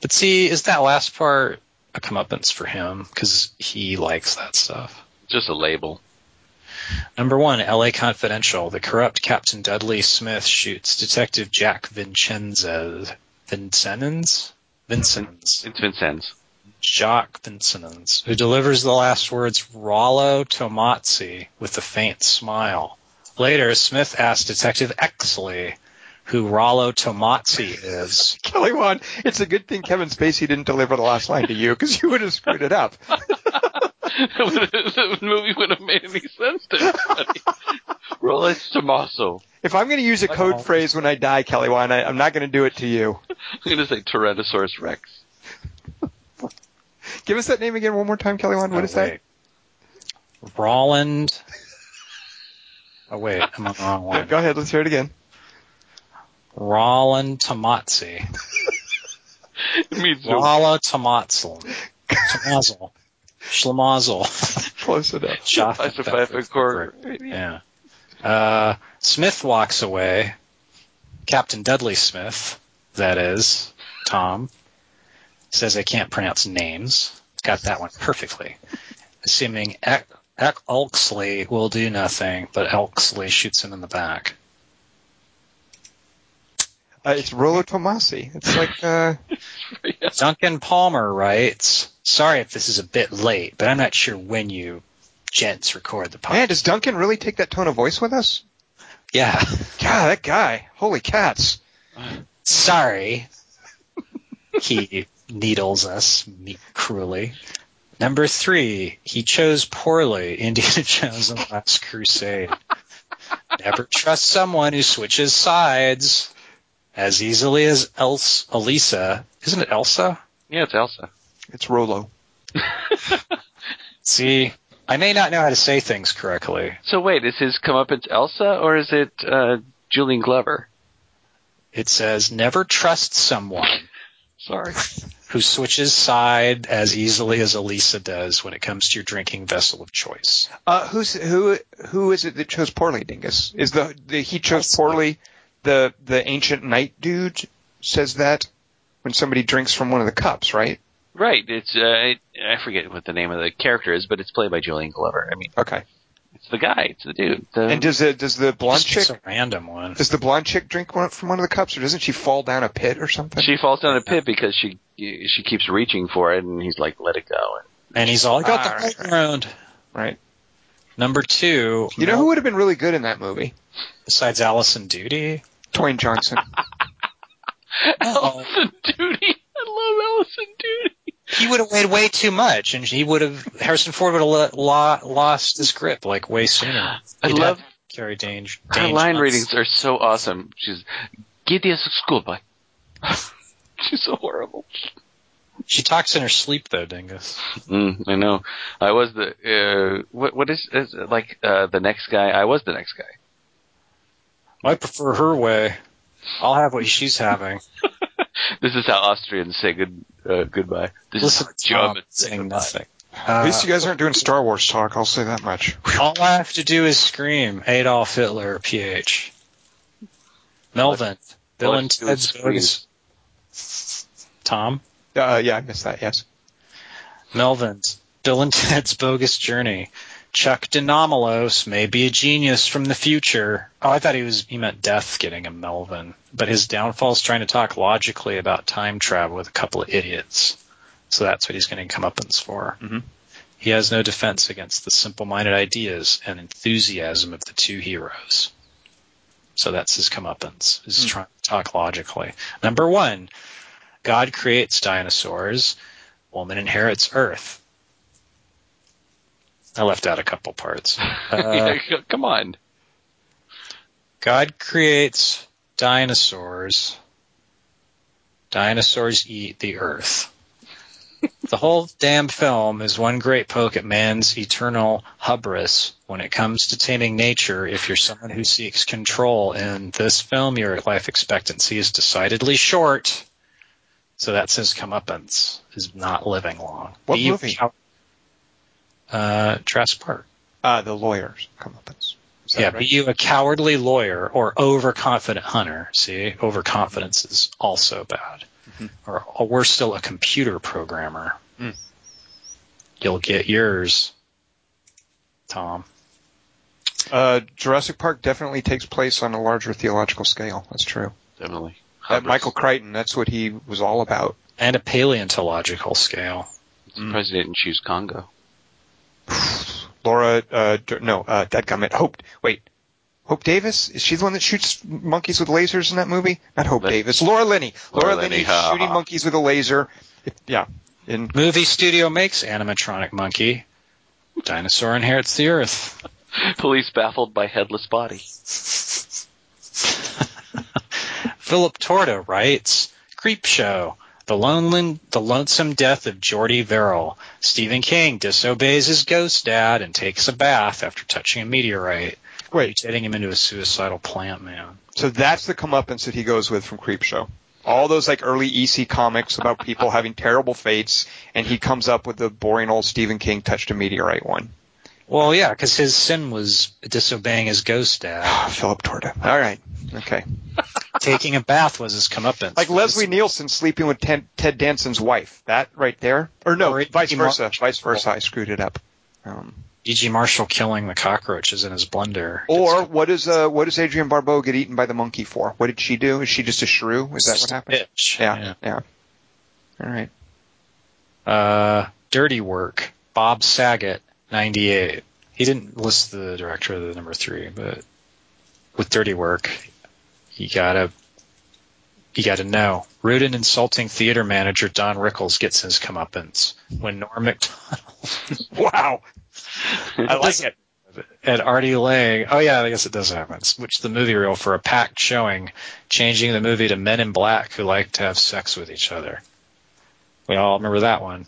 But see, is that last part a comeuppance for him because he likes that stuff? Just a label. Number one, L.A. Confidential. The corrupt Captain Dudley Smith shoots Detective Jack Vincenzo. Vincennes? Vincennes. It's Vincennes. Jacques Vincennes, who delivers the last words Rollo Tomasi with a faint smile. Later, Smith asks Detective Exley who Rollo Tomasi is. Kelly Wand, it's a good thing Kevin Spacey didn't deliver the last line to you because you would have screwed it up. the movie wouldn't have made any sense to anybody. Roll it, Tommaso. If I'm going to use a code phrase when I die, Kelly Wand, I, I'm not going to do it to you. I'm going to say Tyrannosaurus Rex. Give us that name again one more time, Kelly Wand. What Oh, is that? wait. Roland. Oh wait, I'm on the wrong one. Go ahead, let's hear it again. Roland Tomazzi. It means Rollo Tomazzi. Tomazzi. Schlemazel. Close enough. Shot Ice of Five and Core. Yeah. Uh, Smith walks away. Captain Dudley Smith, that is, Tom, says I can't pronounce names. Got that one perfectly. Assuming Ek, Ek Elksley will do nothing, but Elksley shoots him in the back. Uh, it's Rollo Tomasi. It's like, uh, Duncan Palmer writes, sorry if this is a bit late, but I'm not sure when you gents record the podcast. man, does Duncan really take that tone of voice with us? Yeah. God, that guy. Holy cats. Sorry. he needles us me- cruelly. Number three, he chose poorly. Indiana Jones and the Last Crusade. Never trust someone who switches sides as easily as Els- Elisa. Isn't it Elsa? Yeah, it's Elsa. It's Rolo. See, I may not know how to say things correctly. So wait, is his comeuppance Elsa or is it uh, Julian Glover? It says, never trust someone Sorry. who switches side as easily as Elisa does when it comes to your drinking vessel of choice. Uh, who's who? Who is it that chose poorly, Dingus? Is the, the he chose That's- poorly? The the ancient knight dude says that when somebody drinks from one of the cups, right? Right. It's uh, I I forget what the name of the character is, but it's played by Julian Glover. I mean, Okay. it's the guy. It's the dude. The, And does the does the blonde chick a random one. does the blonde chick drink one, from one of the cups, or doesn't she fall down a pit or something? she falls down a pit because she she keeps reaching for it, and he's like, "Let it go." And and he's all, I got the Ah, right, right. ground. right. Number two, You know who would have been really good in that movie? besides Alison Doody? Dwayne Johnson. Alison Doody. I love Alison Doody. He would have weighed way too much, and he would have Harrison Ford would have lo- lo- lost his grip like way sooner. I He'd love Carrie Dange. her Dange line Johnson. readings are so awesome. She's get this a school, boy. She's so horrible. She talks in her sleep though, Dingus. Mm, I know. I was the uh, what what is, is it like uh, the next guy? I was the next guy. I prefer her way. I'll have what she's having. This is how Austrians say good uh, goodbye. This Listen is how to Tom Germans say saying goodbye. nothing. At least Uh, you guys aren't doing Star Wars talk. I'll say that much. all I have to do is scream Adolf Hitler, PH. Melvin, Bill all and have to do is Ted's bogus. Tom, Uh, yeah, I missed that. Yes. Melvin's Bill and Ted's bogus journey. Chuck De Nomolos may be a genius from the future. Oh, I thought he was he meant death getting a Melvin, but his downfall is trying to talk logically about time travel with a couple of idiots. So that's what he's getting comeuppance for. Mhm. He has no defense against the simple-minded ideas and enthusiasm of the two heroes. So that's his comeuppance. Is trying to talk logically. Number one, God creates dinosaurs. Woman inherits Earth. I left out a couple parts. Uh, Yeah, come on. God creates dinosaurs. Dinosaurs eat the earth. the whole damn film is one great poke at man's eternal hubris when it comes to taming nature. If you're someone who seeks control in this film, your life expectancy is decidedly short. So that says comeuppance is not living long. What Be movie? cow- Uh, Jurassic Park. Uh, the lawyers comeuppance. Is that Yeah, right? be you a cowardly lawyer or overconfident hunter. See, overconfidence is also bad. Or, or worse still, a computer programmer. Mm. You'll get yours, Tom. Uh, Jurassic Park definitely takes place on a larger theological scale. That's true. Definitely. That Michael Crichton, that's what he was all about. And a paleontological scale. Surprised he didn't choose Congo. Laura, uh, D- no, uh, dadgummit, Hope, wait, Hope Davis? Is she the one that shoots monkeys with lasers in that movie? Not Hope Lin- Davis. Laura Linney. Laura, Laura Linney, Linney, ha, shooting ha. monkeys with a laser. Yeah. In, Movie studio makes animatronic monkey. Dinosaur inherits the earth. Police baffled by headless body. Philip Torta writes, Creep Show, the, lonely, the lonesome death of Jordy Verrill. Stephen King disobeys his ghost dad and takes a bath after touching a meteorite, wait, mutating him into a suicidal plant man. so that's the comeuppance that he goes with from Creepshow. All those like early EC comics about people having terrible fates, and he comes up with the boring old Stephen King touched a meteorite one. Well, yeah, because his sin was disobeying his ghost dad. Philip Torta. All right. Okay. Taking a bath was his comeuppance. Like Leslie Nielsen sleeping with Ted, Ted Danson's wife. That right there? Or no, Or vice E.G. versa. Marshall. Vice versa. I screwed it up. Um, E.G. Marshall killing the cockroaches in his blender. or what is uh what does Adrienne Barbeau get eaten by the monkey for? What did she do? Is she just a shrew? Is that what happened? Bitch. Yeah, yeah. All right. Uh, Dirty Work, Bob Saget, 98. He didn't list the director of the number three, but with Dirty Work, you gotta, you gotta know. Rude and insulting theater manager Don Rickles gets his comeuppance when Norm Macdonald. Wow. I like it. and Artie Lange. Oh yeah, I guess it does happen. Which the movie reel for a packed showing, changing the movie to Men in Black who like to have sex with each other. We all remember that one.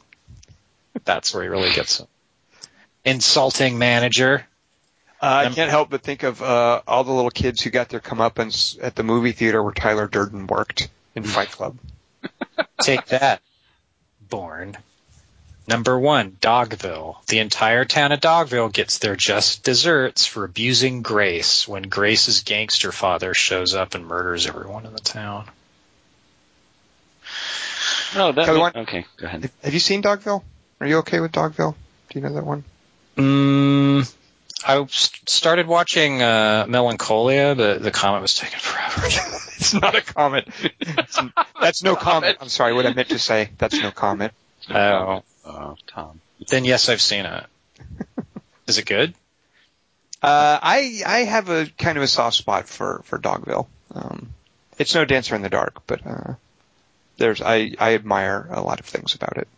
That's where he really gets it. Insulting manager. Uh, I Um, can't help but think of uh, all the little kids who got their comeuppance at the movie theater where Tyler Durden worked in Fight Club. Take that, Born. Number one, Dogville. The entire town of Dogville gets their just desserts for abusing Grace when Grace's gangster father shows up and murders everyone in the town. No, that Kelly, what- okay. Go ahead. Have you seen Dogville? Are you okay with Dogville? Do you know that one? Mm, I s- started watching uh, Melancholia, but the comment was taken forever. it's not a comment. It's- that's no comment. I'm sorry. What I meant to say. That's no comment. oh, Oh, Tom. then yes, I've seen it. Is it good? Uh, I I have a kind of a soft spot for for Dogville. Um, it's no Dancer in the Dark, but uh, there's I I admire a lot of things about it.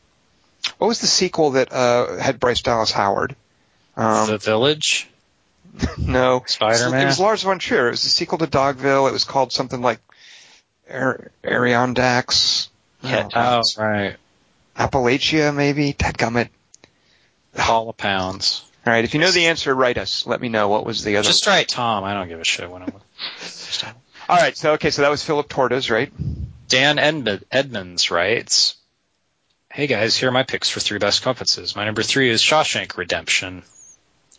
What was the sequel that uh, had Bryce Dallas Howard? Um, the Village. no, Spider-Man? It was Lars von Trier. It was a sequel to Dogville. It was called something like Ar- Adirondacks. Cat Oh, Oh, right. Appalachia, maybe. Dadgummit. of Pounds. All right. If you know the answer, write us. Let me know what was the other. Just write Tom. I don't give a shit when I'm. All right. So okay. So that was Philip Torres, right? Dan Edmund, Edmonds writes, Hey guys, here are my picks for three best conferences. My number three is Shawshank Redemption.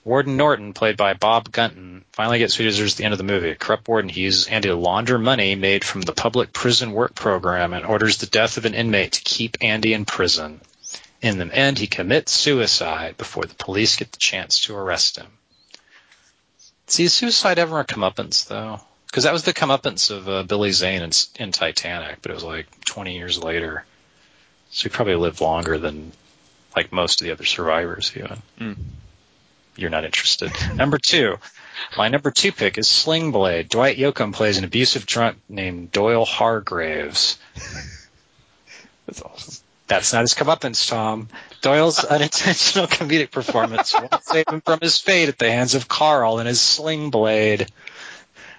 Warden Norton, played by Bob Gunton, finally gets deserves at the end of the movie. A corrupt warden, he uses Andy to launder money made from the public prison work program and orders the death of an inmate to keep Andy in prison. In the end, he commits suicide before the police get the chance to arrest him. See, suicide ever a comeuppance, though? Because that was the comeuppance of uh, Billy Zane in, in Titanic, but it was like 20 years later. So he probably lived longer than like most of the other survivors even. Mm. You're not interested. number two. My number two pick is Sling Blade. Dwight Yoakam plays an abusive drunk named Doyle Hargraves. That's awesome. That's not his comeuppance, Tom. Doyle's unintentional comedic performance won't save him from his fate at the hands of Carl and his sling blade.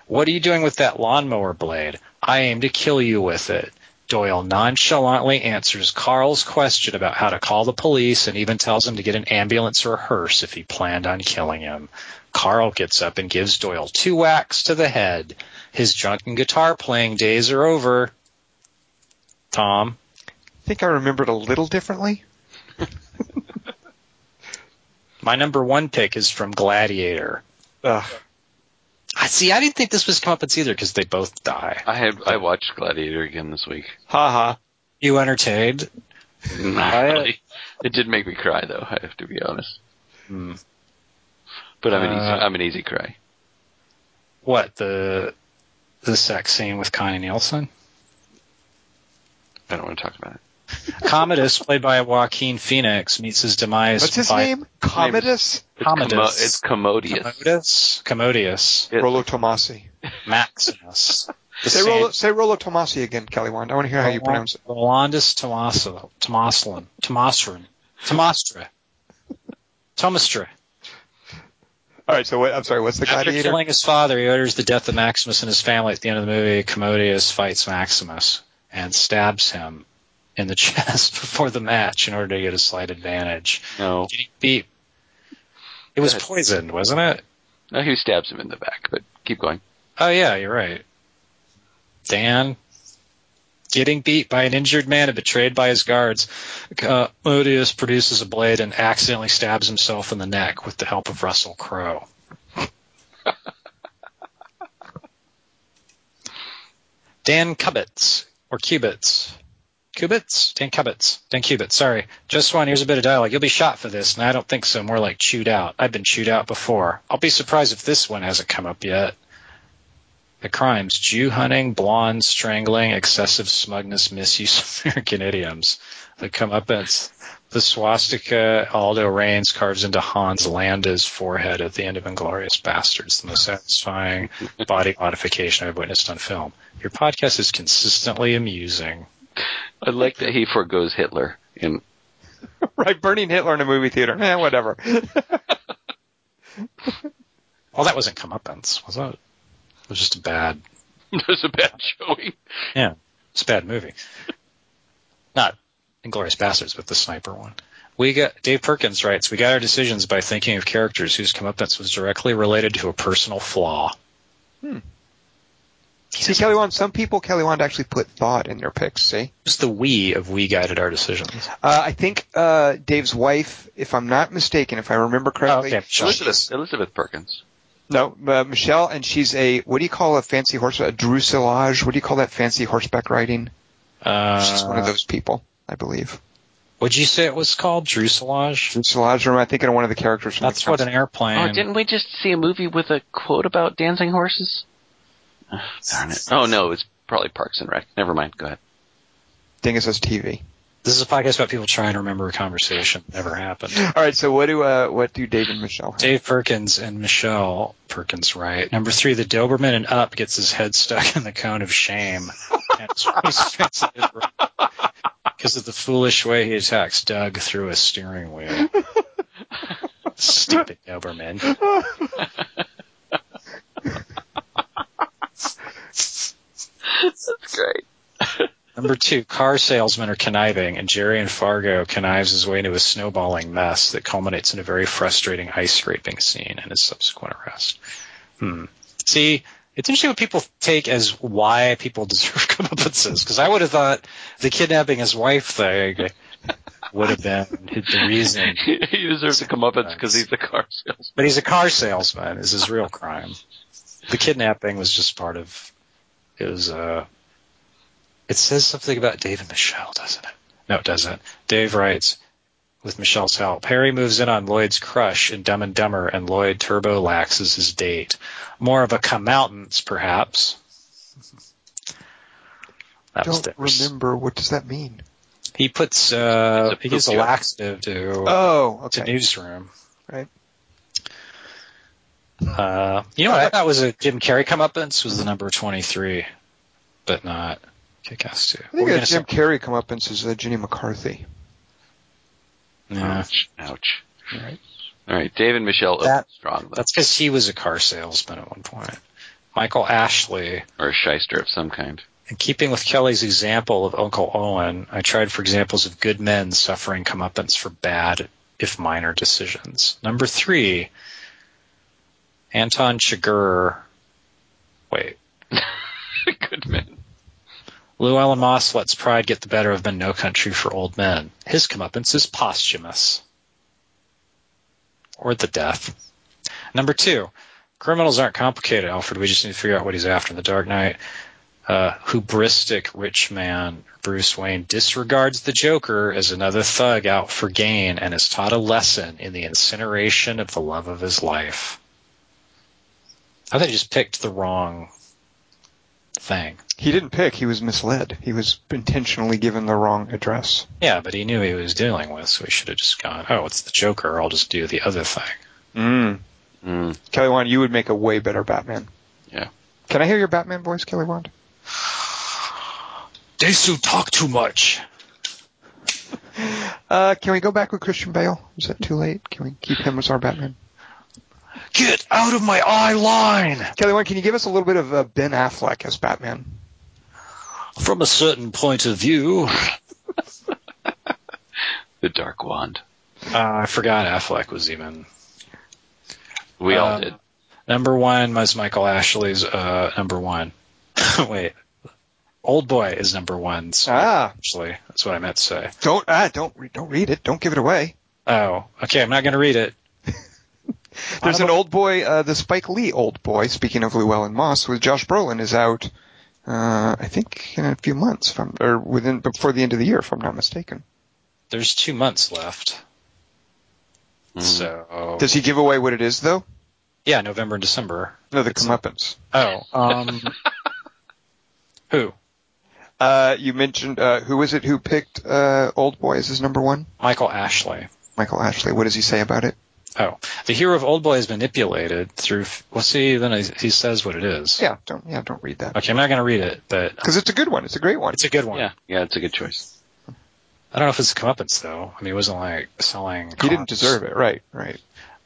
What are you doing with that lawnmower blade? I aim to kill you with it. Doyle nonchalantly answers Carl's question about how to call the police and even tells him to get an ambulance or a hearse if he planned on killing him. Carl gets up and gives Doyle two whacks to the head. His drunken guitar playing days are over. Tom, I think I remembered a little differently. My number one pick is from Gladiator. Ugh. I see. I didn't think this was comeuppance either because they both die. I had I watched Gladiator again this week. Ha ha. You entertained? Not really. It did make me cry though. I have to be honest. Hmm. But I'm an easy Uh, I'm an easy cry. What the the sex scene with Connie Nielsen? I don't want to talk about it. Commodus, played by Joaquin Phoenix, meets his demise. What's his by name? Commodus? It's, Commodus. commo- it's commodious. Commodus. Commodius. It- Rollo Tomasi. Maximus. Say same- Rollo, say Rollo Tomasi again, Kelly Wand. I want to hear how you pronounce it. Rolandus Tomaso, Tomaslin, Tomasrin, Tomastra, Tomastra. All right, so what, I'm sorry, what's the After gladiator? killing his father, he orders the death of Maximus and his family. At the end of the movie, Commodius fights Maximus and stabs him in the chest before the match in order to get a slight advantage. No, Getting beat. It was poisoned, wasn't it? no, he stabs him in the back. But keep going. Oh yeah, you're right. Dan, getting beat by an injured man and betrayed by his guards, Commodius produces a blade and accidentally stabs himself in the neck with the help of Russell Crowe. Dan Cubbits, or Cubits. Cubits? Dan Cubbits. Dan Cubits, sorry. Just one, here's a bit of dialogue. You'll be shot for this, and I don't think so. More like chewed out. I've been chewed out before. I'll be surprised if this one hasn't come up yet. The crimes Jew hunting, blonde strangling, excessive smugness, misuse of American idioms. The comeuppance. The swastika Aldo Raines carves into Hans Landa's forehead at the end of Inglourious Basterds, the most satisfying body modification I've witnessed on film. Your podcast is consistently amusing. I like that he forgoes Hitler. In right, burning Hitler in a movie theater. Eh, whatever. Well, that wasn't comeuppance, was it? It was just a bad, It was a bad showing. Yeah, it's a bad movie. Not Inglourious Basterds, but the sniper one. We got Dave Perkins writes, "We got our decisions by thinking of characters whose comeuppance was directly related to a personal flaw." See, Kelly Wand, some people, Kelly Wand, actually put thought in their picks, see? Who's the we of we guided our decisions? Uh, I think uh, Dave's wife, if I'm not mistaken, if I remember correctly, Oh, okay. Elizabeth Elizabeth Perkins. no, uh, Michelle, and she's a what do you call a fancy horse? A drusillage? What do you call that fancy horseback riding? Uh, She's one of those people, I believe. What'd you say it was called? Drusillage? Drusillage. Or I'm thinking of one of the characters from That's the what an airplane. Oh, didn't we just see a movie with a quote about dancing horses? Ugh, darn it. Oh no, it's probably Parks and Rec. Never mind. Go ahead. Dingus says TV. This is a podcast about people trying to remember a conversation that never happened. All right, so what do uh, what do Dave and Michelle? Have? Dave Perkins and Michelle Perkins write. Number three, the Doberman and Up gets his head stuck in the cone of shame. Because of the foolish way he attacks Doug through a steering wheel. Stupid Doberman. That's great. Number two, car salesmen are conniving, and Jerry and Fargo connives his way into a snowballing mess that culminates in a very frustrating ice scraping scene and his subsequent arrest. Hmm. See, it's interesting what people take as why people deserve comeuppances, because I would have thought the kidnapping his wife thing would have been the reason. he deserves to come up because he's a car salesman. But he's a car salesman, is his real crime. The kidnapping was just part of, it was, uh, it says something about Dave and Michelle, doesn't it? No, it doesn't. Dave writes, with Michelle's help, Harry moves in on Lloyd's crush in Dumb and Dumber, and Lloyd turbo laxes his date. More of a come-outance, perhaps. That was Don't remember. What does that mean? He puts, uh, he gives a laxative to, Oh, to okay. newsroom. Right. Uh, you know what I thought was a Jim Carrey comeuppance was the number 23, but not Kick-Ass 2. I think were you that Jim Carrey comeuppance is uh, Jenny McCarthy. gonna? Yeah. Ouch. Ouch. All right. All right, Dave and Michelle That- strong, though. That's because he was a car salesman at one point. Michael Ashley, or a shyster of some kind. in keeping with Kelly's example of Uncle Owen, I tried for examples of good men suffering comeuppance for bad, if minor, decisions. Number three, Anton Chigurh. Wait. Good man. Llewellyn Moss lets pride get the better of men no country for old men. His comeuppance is posthumous. Or the death. Number two, criminals aren't complicated, Alfred. We just need to figure out what he's after in the Dark Knight. Uh, hubristic rich man Bruce Wayne disregards the Joker as another thug out for gain and is taught a lesson in the incineration of the love of his life. I think he just picked the wrong thing. He didn't pick. He was misled. He was intentionally given the wrong address. Yeah, but he knew he was dealing with, so he should have just gone, oh, it's the Joker, I'll just do the other thing. Mm. Mm. Kelly Wand, you would make a way better Batman. Yeah. Can I hear your Batman voice, Kelly Wand? Desu talk too much. Uh, can we go back with Christian Bale? Is that too late? Can we keep him as our Batman? Get out of my eye line. Kelly Wand, can you give us a little bit of uh, Ben Affleck as Batman? From a certain point of view, The Dark Wand. uh, I forgot Affleck was even We all Uh, did. number one. Was Michael Ashley's uh, number one? Wait, Old Boy is number one. So Ah, actually, that's what I meant to say. don't ah, don't don't read it. Don't give it away. Oh, okay. I'm not going to read it. There's an Honorable- old boy, uh, the Spike Lee old boy. Speaking of Llewellyn Moss, with Josh Brolin is out. Uh, I think in a few months, if I'm, or within before the end of the year, if I'm not mistaken. There's two months left. Mm. So Does he give away what it is though? yeah, November and December. No, the It's a- Oh, um, who? Uh, you mentioned uh, who was it who picked uh, Old Boy as his number one? Michael Ashley. Michael Ashley. What does he say about it? Oh, the hero of Old Boy is manipulated through. Well, see, then he he says what it is. Yeah, don't yeah, don't read that Okay, I'm not going to read it, but because it's a good one. It's a great one. it's a good one. Yeah, yeah, it's a good choice. I don't know if it's a comeuppance though. I mean, it wasn't like selling. He didn't deserve it. Right, right.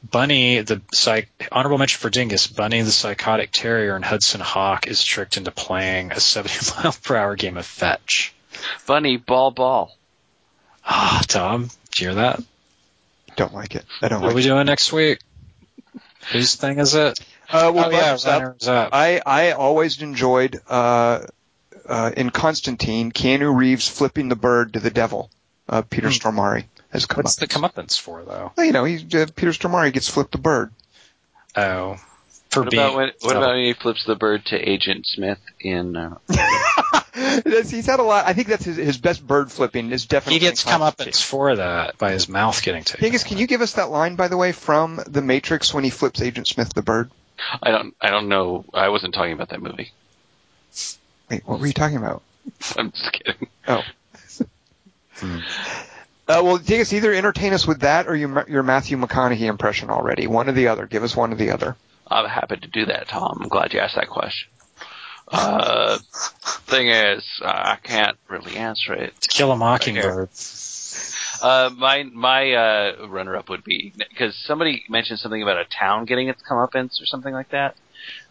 Bunny, the psych, honorable mention for Dingus. Bunny, the psychotic terrier in Hudson Hawk, is tricked into playing a 70 mile per hour game of fetch. Bunny, ball, ball. Ah, Tom, did you hear that? Don't like it. I don't What are like we it. doing next week? Whose thing is it? Uh, well, oh yeah, runners up. runners up. I I always enjoyed uh, uh, in Constantine Keanu Reeves flipping the bird to the devil. Uh, Peter Hmm. Stormare has come What's the comeuppance for though? Well, you know, he, uh, Peter Stormare gets flipped the bird. Oh, for What being. about when, what devil. about when he flips the bird to Agent Smith in? Uh, That's- He's had a lot. I think that's his, his best bird flipping is definitely. He gets in Constantine. comeuppance for that by his mouth getting taken. Dingus, can you give us that line by the way from The Matrix when he flips Agent Smith the bird? I don't. I don't know. I wasn't talking about that movie. Wait, what were you talking about? I'm just kidding. Oh. Uh, well, Dingus, either entertain us with that or your your Matthew McConaughey impression already. One or the other. Give us one or the other. I'm happy to do that, Tom. I'm glad you asked that question. Uh, thing is, uh, I can't really answer it. To kill a mockingbird. Uh, my my uh, runner up would be because somebody mentioned something about a town getting its comeuppance or something like that,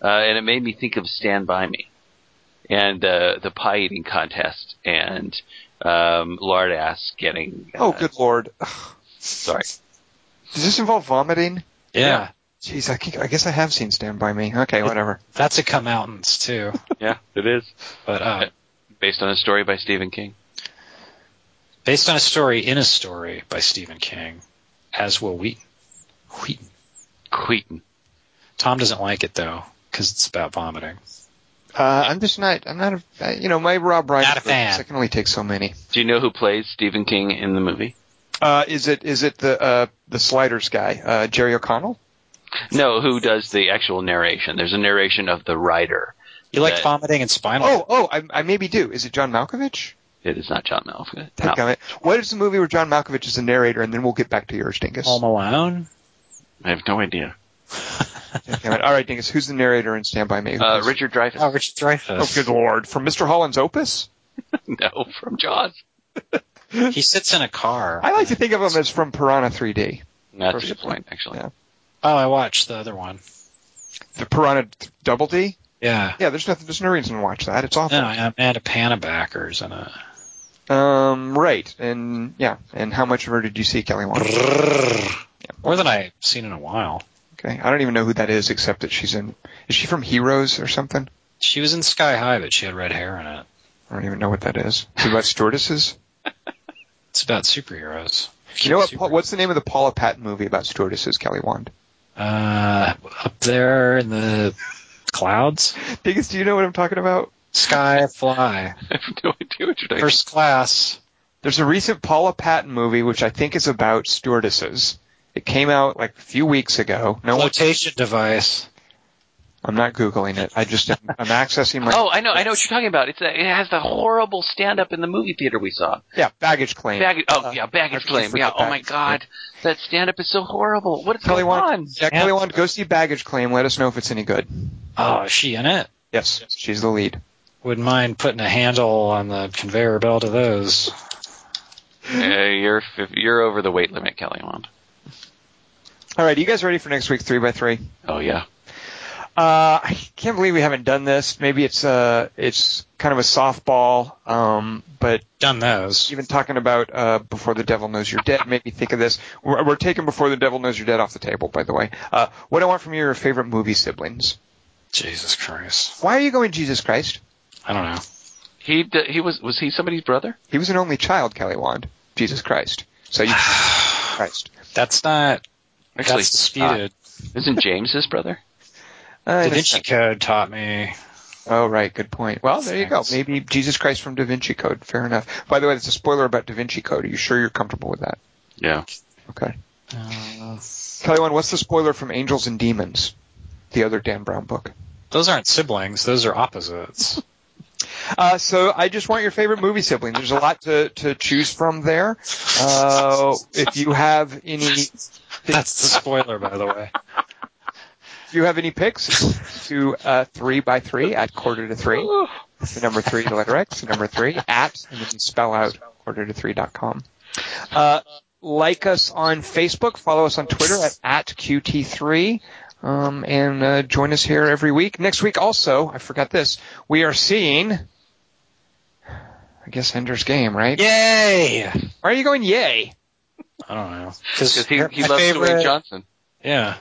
uh, and it made me think of Stand by Me, and uh, the pie eating contest, and um, lard ass getting. Uh, Oh, good lord. Sorry. Does this involve vomiting? Yeah, Jeez, I, think- I guess I have seen Stand By Me. Okay, whatever. that's a comeuppance too. Yeah, it is But uh, based on a story by Stephen King. based on a story in a story by Stephen King, as Wil Wheaton. Wheaton. Queaton. Tom doesn't like it though because it's about vomiting. Uh, I'm just not. I'm not. A, uh, you know, my Rob Reiner. Not a fan. I can only take so many. Do you know who plays Stephen King in the movie? Uh, is it is it the uh, the Sliders guy, uh, Jerry O'Connell? No, who does the actual narration? There's a narration of the writer. You like That- vomiting and spinal? Oh, oh, I, I maybe do. Is it John Malkovich? It is not John Malkovich. Dadgummit. What is the movie where John Malkovich is the narrator, and then we'll get back to yours, Dingus. Home Alone. I have no idea. Dadgummit. All right, Dingus. Who's the narrator in Stand By Me? Uh, Richard Dreyfuss. Oh, Richard Oh, Dreyfuss. good lord! From Mr. Holland's Opus. no, from Jaws. He sits in a car. I like to think of him as from Piranha 3D. That's a good point, actually. yeah. Oh, I watched the other one. The Piranha Double D. Yeah. Yeah, there's nothing. There's no reason to watch that. It's awful. No, Amanda Panabaker's in it. Um, right, and yeah, and how much of her did you see, Kelly? Wand? More than I've seen in a while. Okay, I don't even know who that is, except that she's in. Is she from Heroes or something? She was in Sky High, but she had red hair in it. I don't even know what that is. Is it about stewardesses? It's about superheroes. You know what? What's the name of the Paula Patton movie about stewardesses, Kelly Wand? Uh, up there in the clouds? Dingus, do you know what I'm talking about? Sky Fly. I have no idea what you're talking First class. There's a recent Paula Patton movie which I think is about stewardesses. It came out like a few weeks ago. No one, device. I'm not googling it. I just am, I'm accessing my Oh, I know, I know what you're talking about. It's a, it has the horrible stand-up in the movie theater we saw. yeah baggage claim. Baggage, oh Uh, yeah, baggage claim. Yeah. Oh my baggage God, that stand-up is so horrible. What is Kelly going on? Yeah, Kelly Wand, go see baggage claim. Let us know if it's any good. Oh, is she in it? Yes, she's the lead. Wouldn't mind putting a handle on the conveyor belt of those. Uh, you're you're over the weight limit, Kelly Wand. All right, you guys ready for next week three by three? Oh yeah. Uh, I can't believe we haven't done this. Maybe it's uh it's kind of a softball. Um, but Done those. even talking about uh before the devil knows you're dead made me think of this. We're, we're taking before the devil knows you're dead off the table, by the way. Uh, what I want from your favorite movie siblings. Jesus Christ. Why are you going Jesus Christ? I don't know. He d- he was was he somebody's brother? He was an only child, Kelly Wand. Jesus Christ. So you Christ. That's not. Actually, that's disputed. Isn't James his brother? Uh, Da in a Vinci. Code taught me. Oh, right. Good point. Well, there you go. Maybe Jesus Christ from Da Vinci Code. Fair enough. By the way, it's a spoiler about Da Vinci Code. Are you sure you're comfortable with that? Yeah. Okay. Uh, Kelly, Wand, what's the spoiler from Angels and Demons? The other Dan Brown book. those aren't siblings. Those are opposites. Uh, so I just want your favorite movie sibling. There's a lot to, to choose from there. Uh, if you have any, That's the spoiler, by the way. If you have any picks to uh, three by three at quarter to three. The number three, the letter X, the number three at, and then you spell out quarter to three dot com. Uh, like us on Facebook, follow us on Twitter at, at QT3, um, and uh, join us here every week. Next week also, I forgot this, we are seeing, I guess Ender's Game, right? Yay! Why are you going yay? I don't know. Because he, he loves favorite, Dwayne Johnson. Yeah.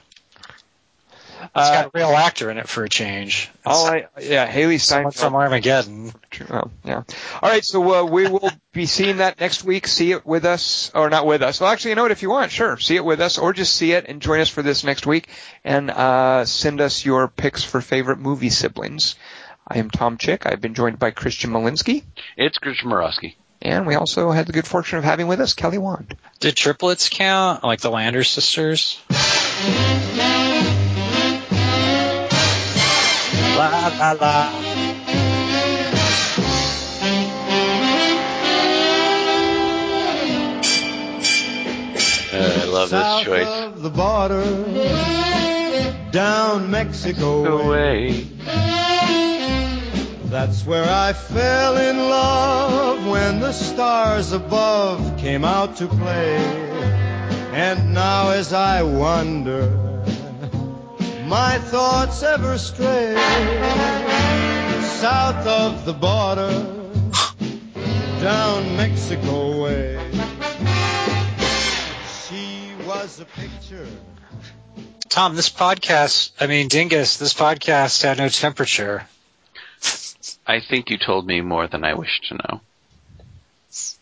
It's Uh, got a real actor in it for a change. It's all I, yeah, Hailee someone Steinfeld. from Armageddon. True. Oh, yeah. All right, so uh, we will be seeing that next week. See it with us, or not with us. Well, actually, you know what? If you want, sure, see it with us, or just see it and join us for this next week, and uh, send us your picks for favorite movie siblings. I am Tom Chick. I've been joined by Christian Malinsky, It's Christian Morosky. and we also had the good fortune of having with us Kelly Wand. Did triplets count? Like the Lander sisters? La la la. Uh, I love this South choice. of the border, down Mexico way. Away. That's where I fell in love when the stars above came out to play. And now as I wander, my thoughts ever stray. South of the border, down Mexico way. She was a picture. Tom, this podcast, I mean, Dingus, this podcast had no temperature. I think you told me more than I wish to know.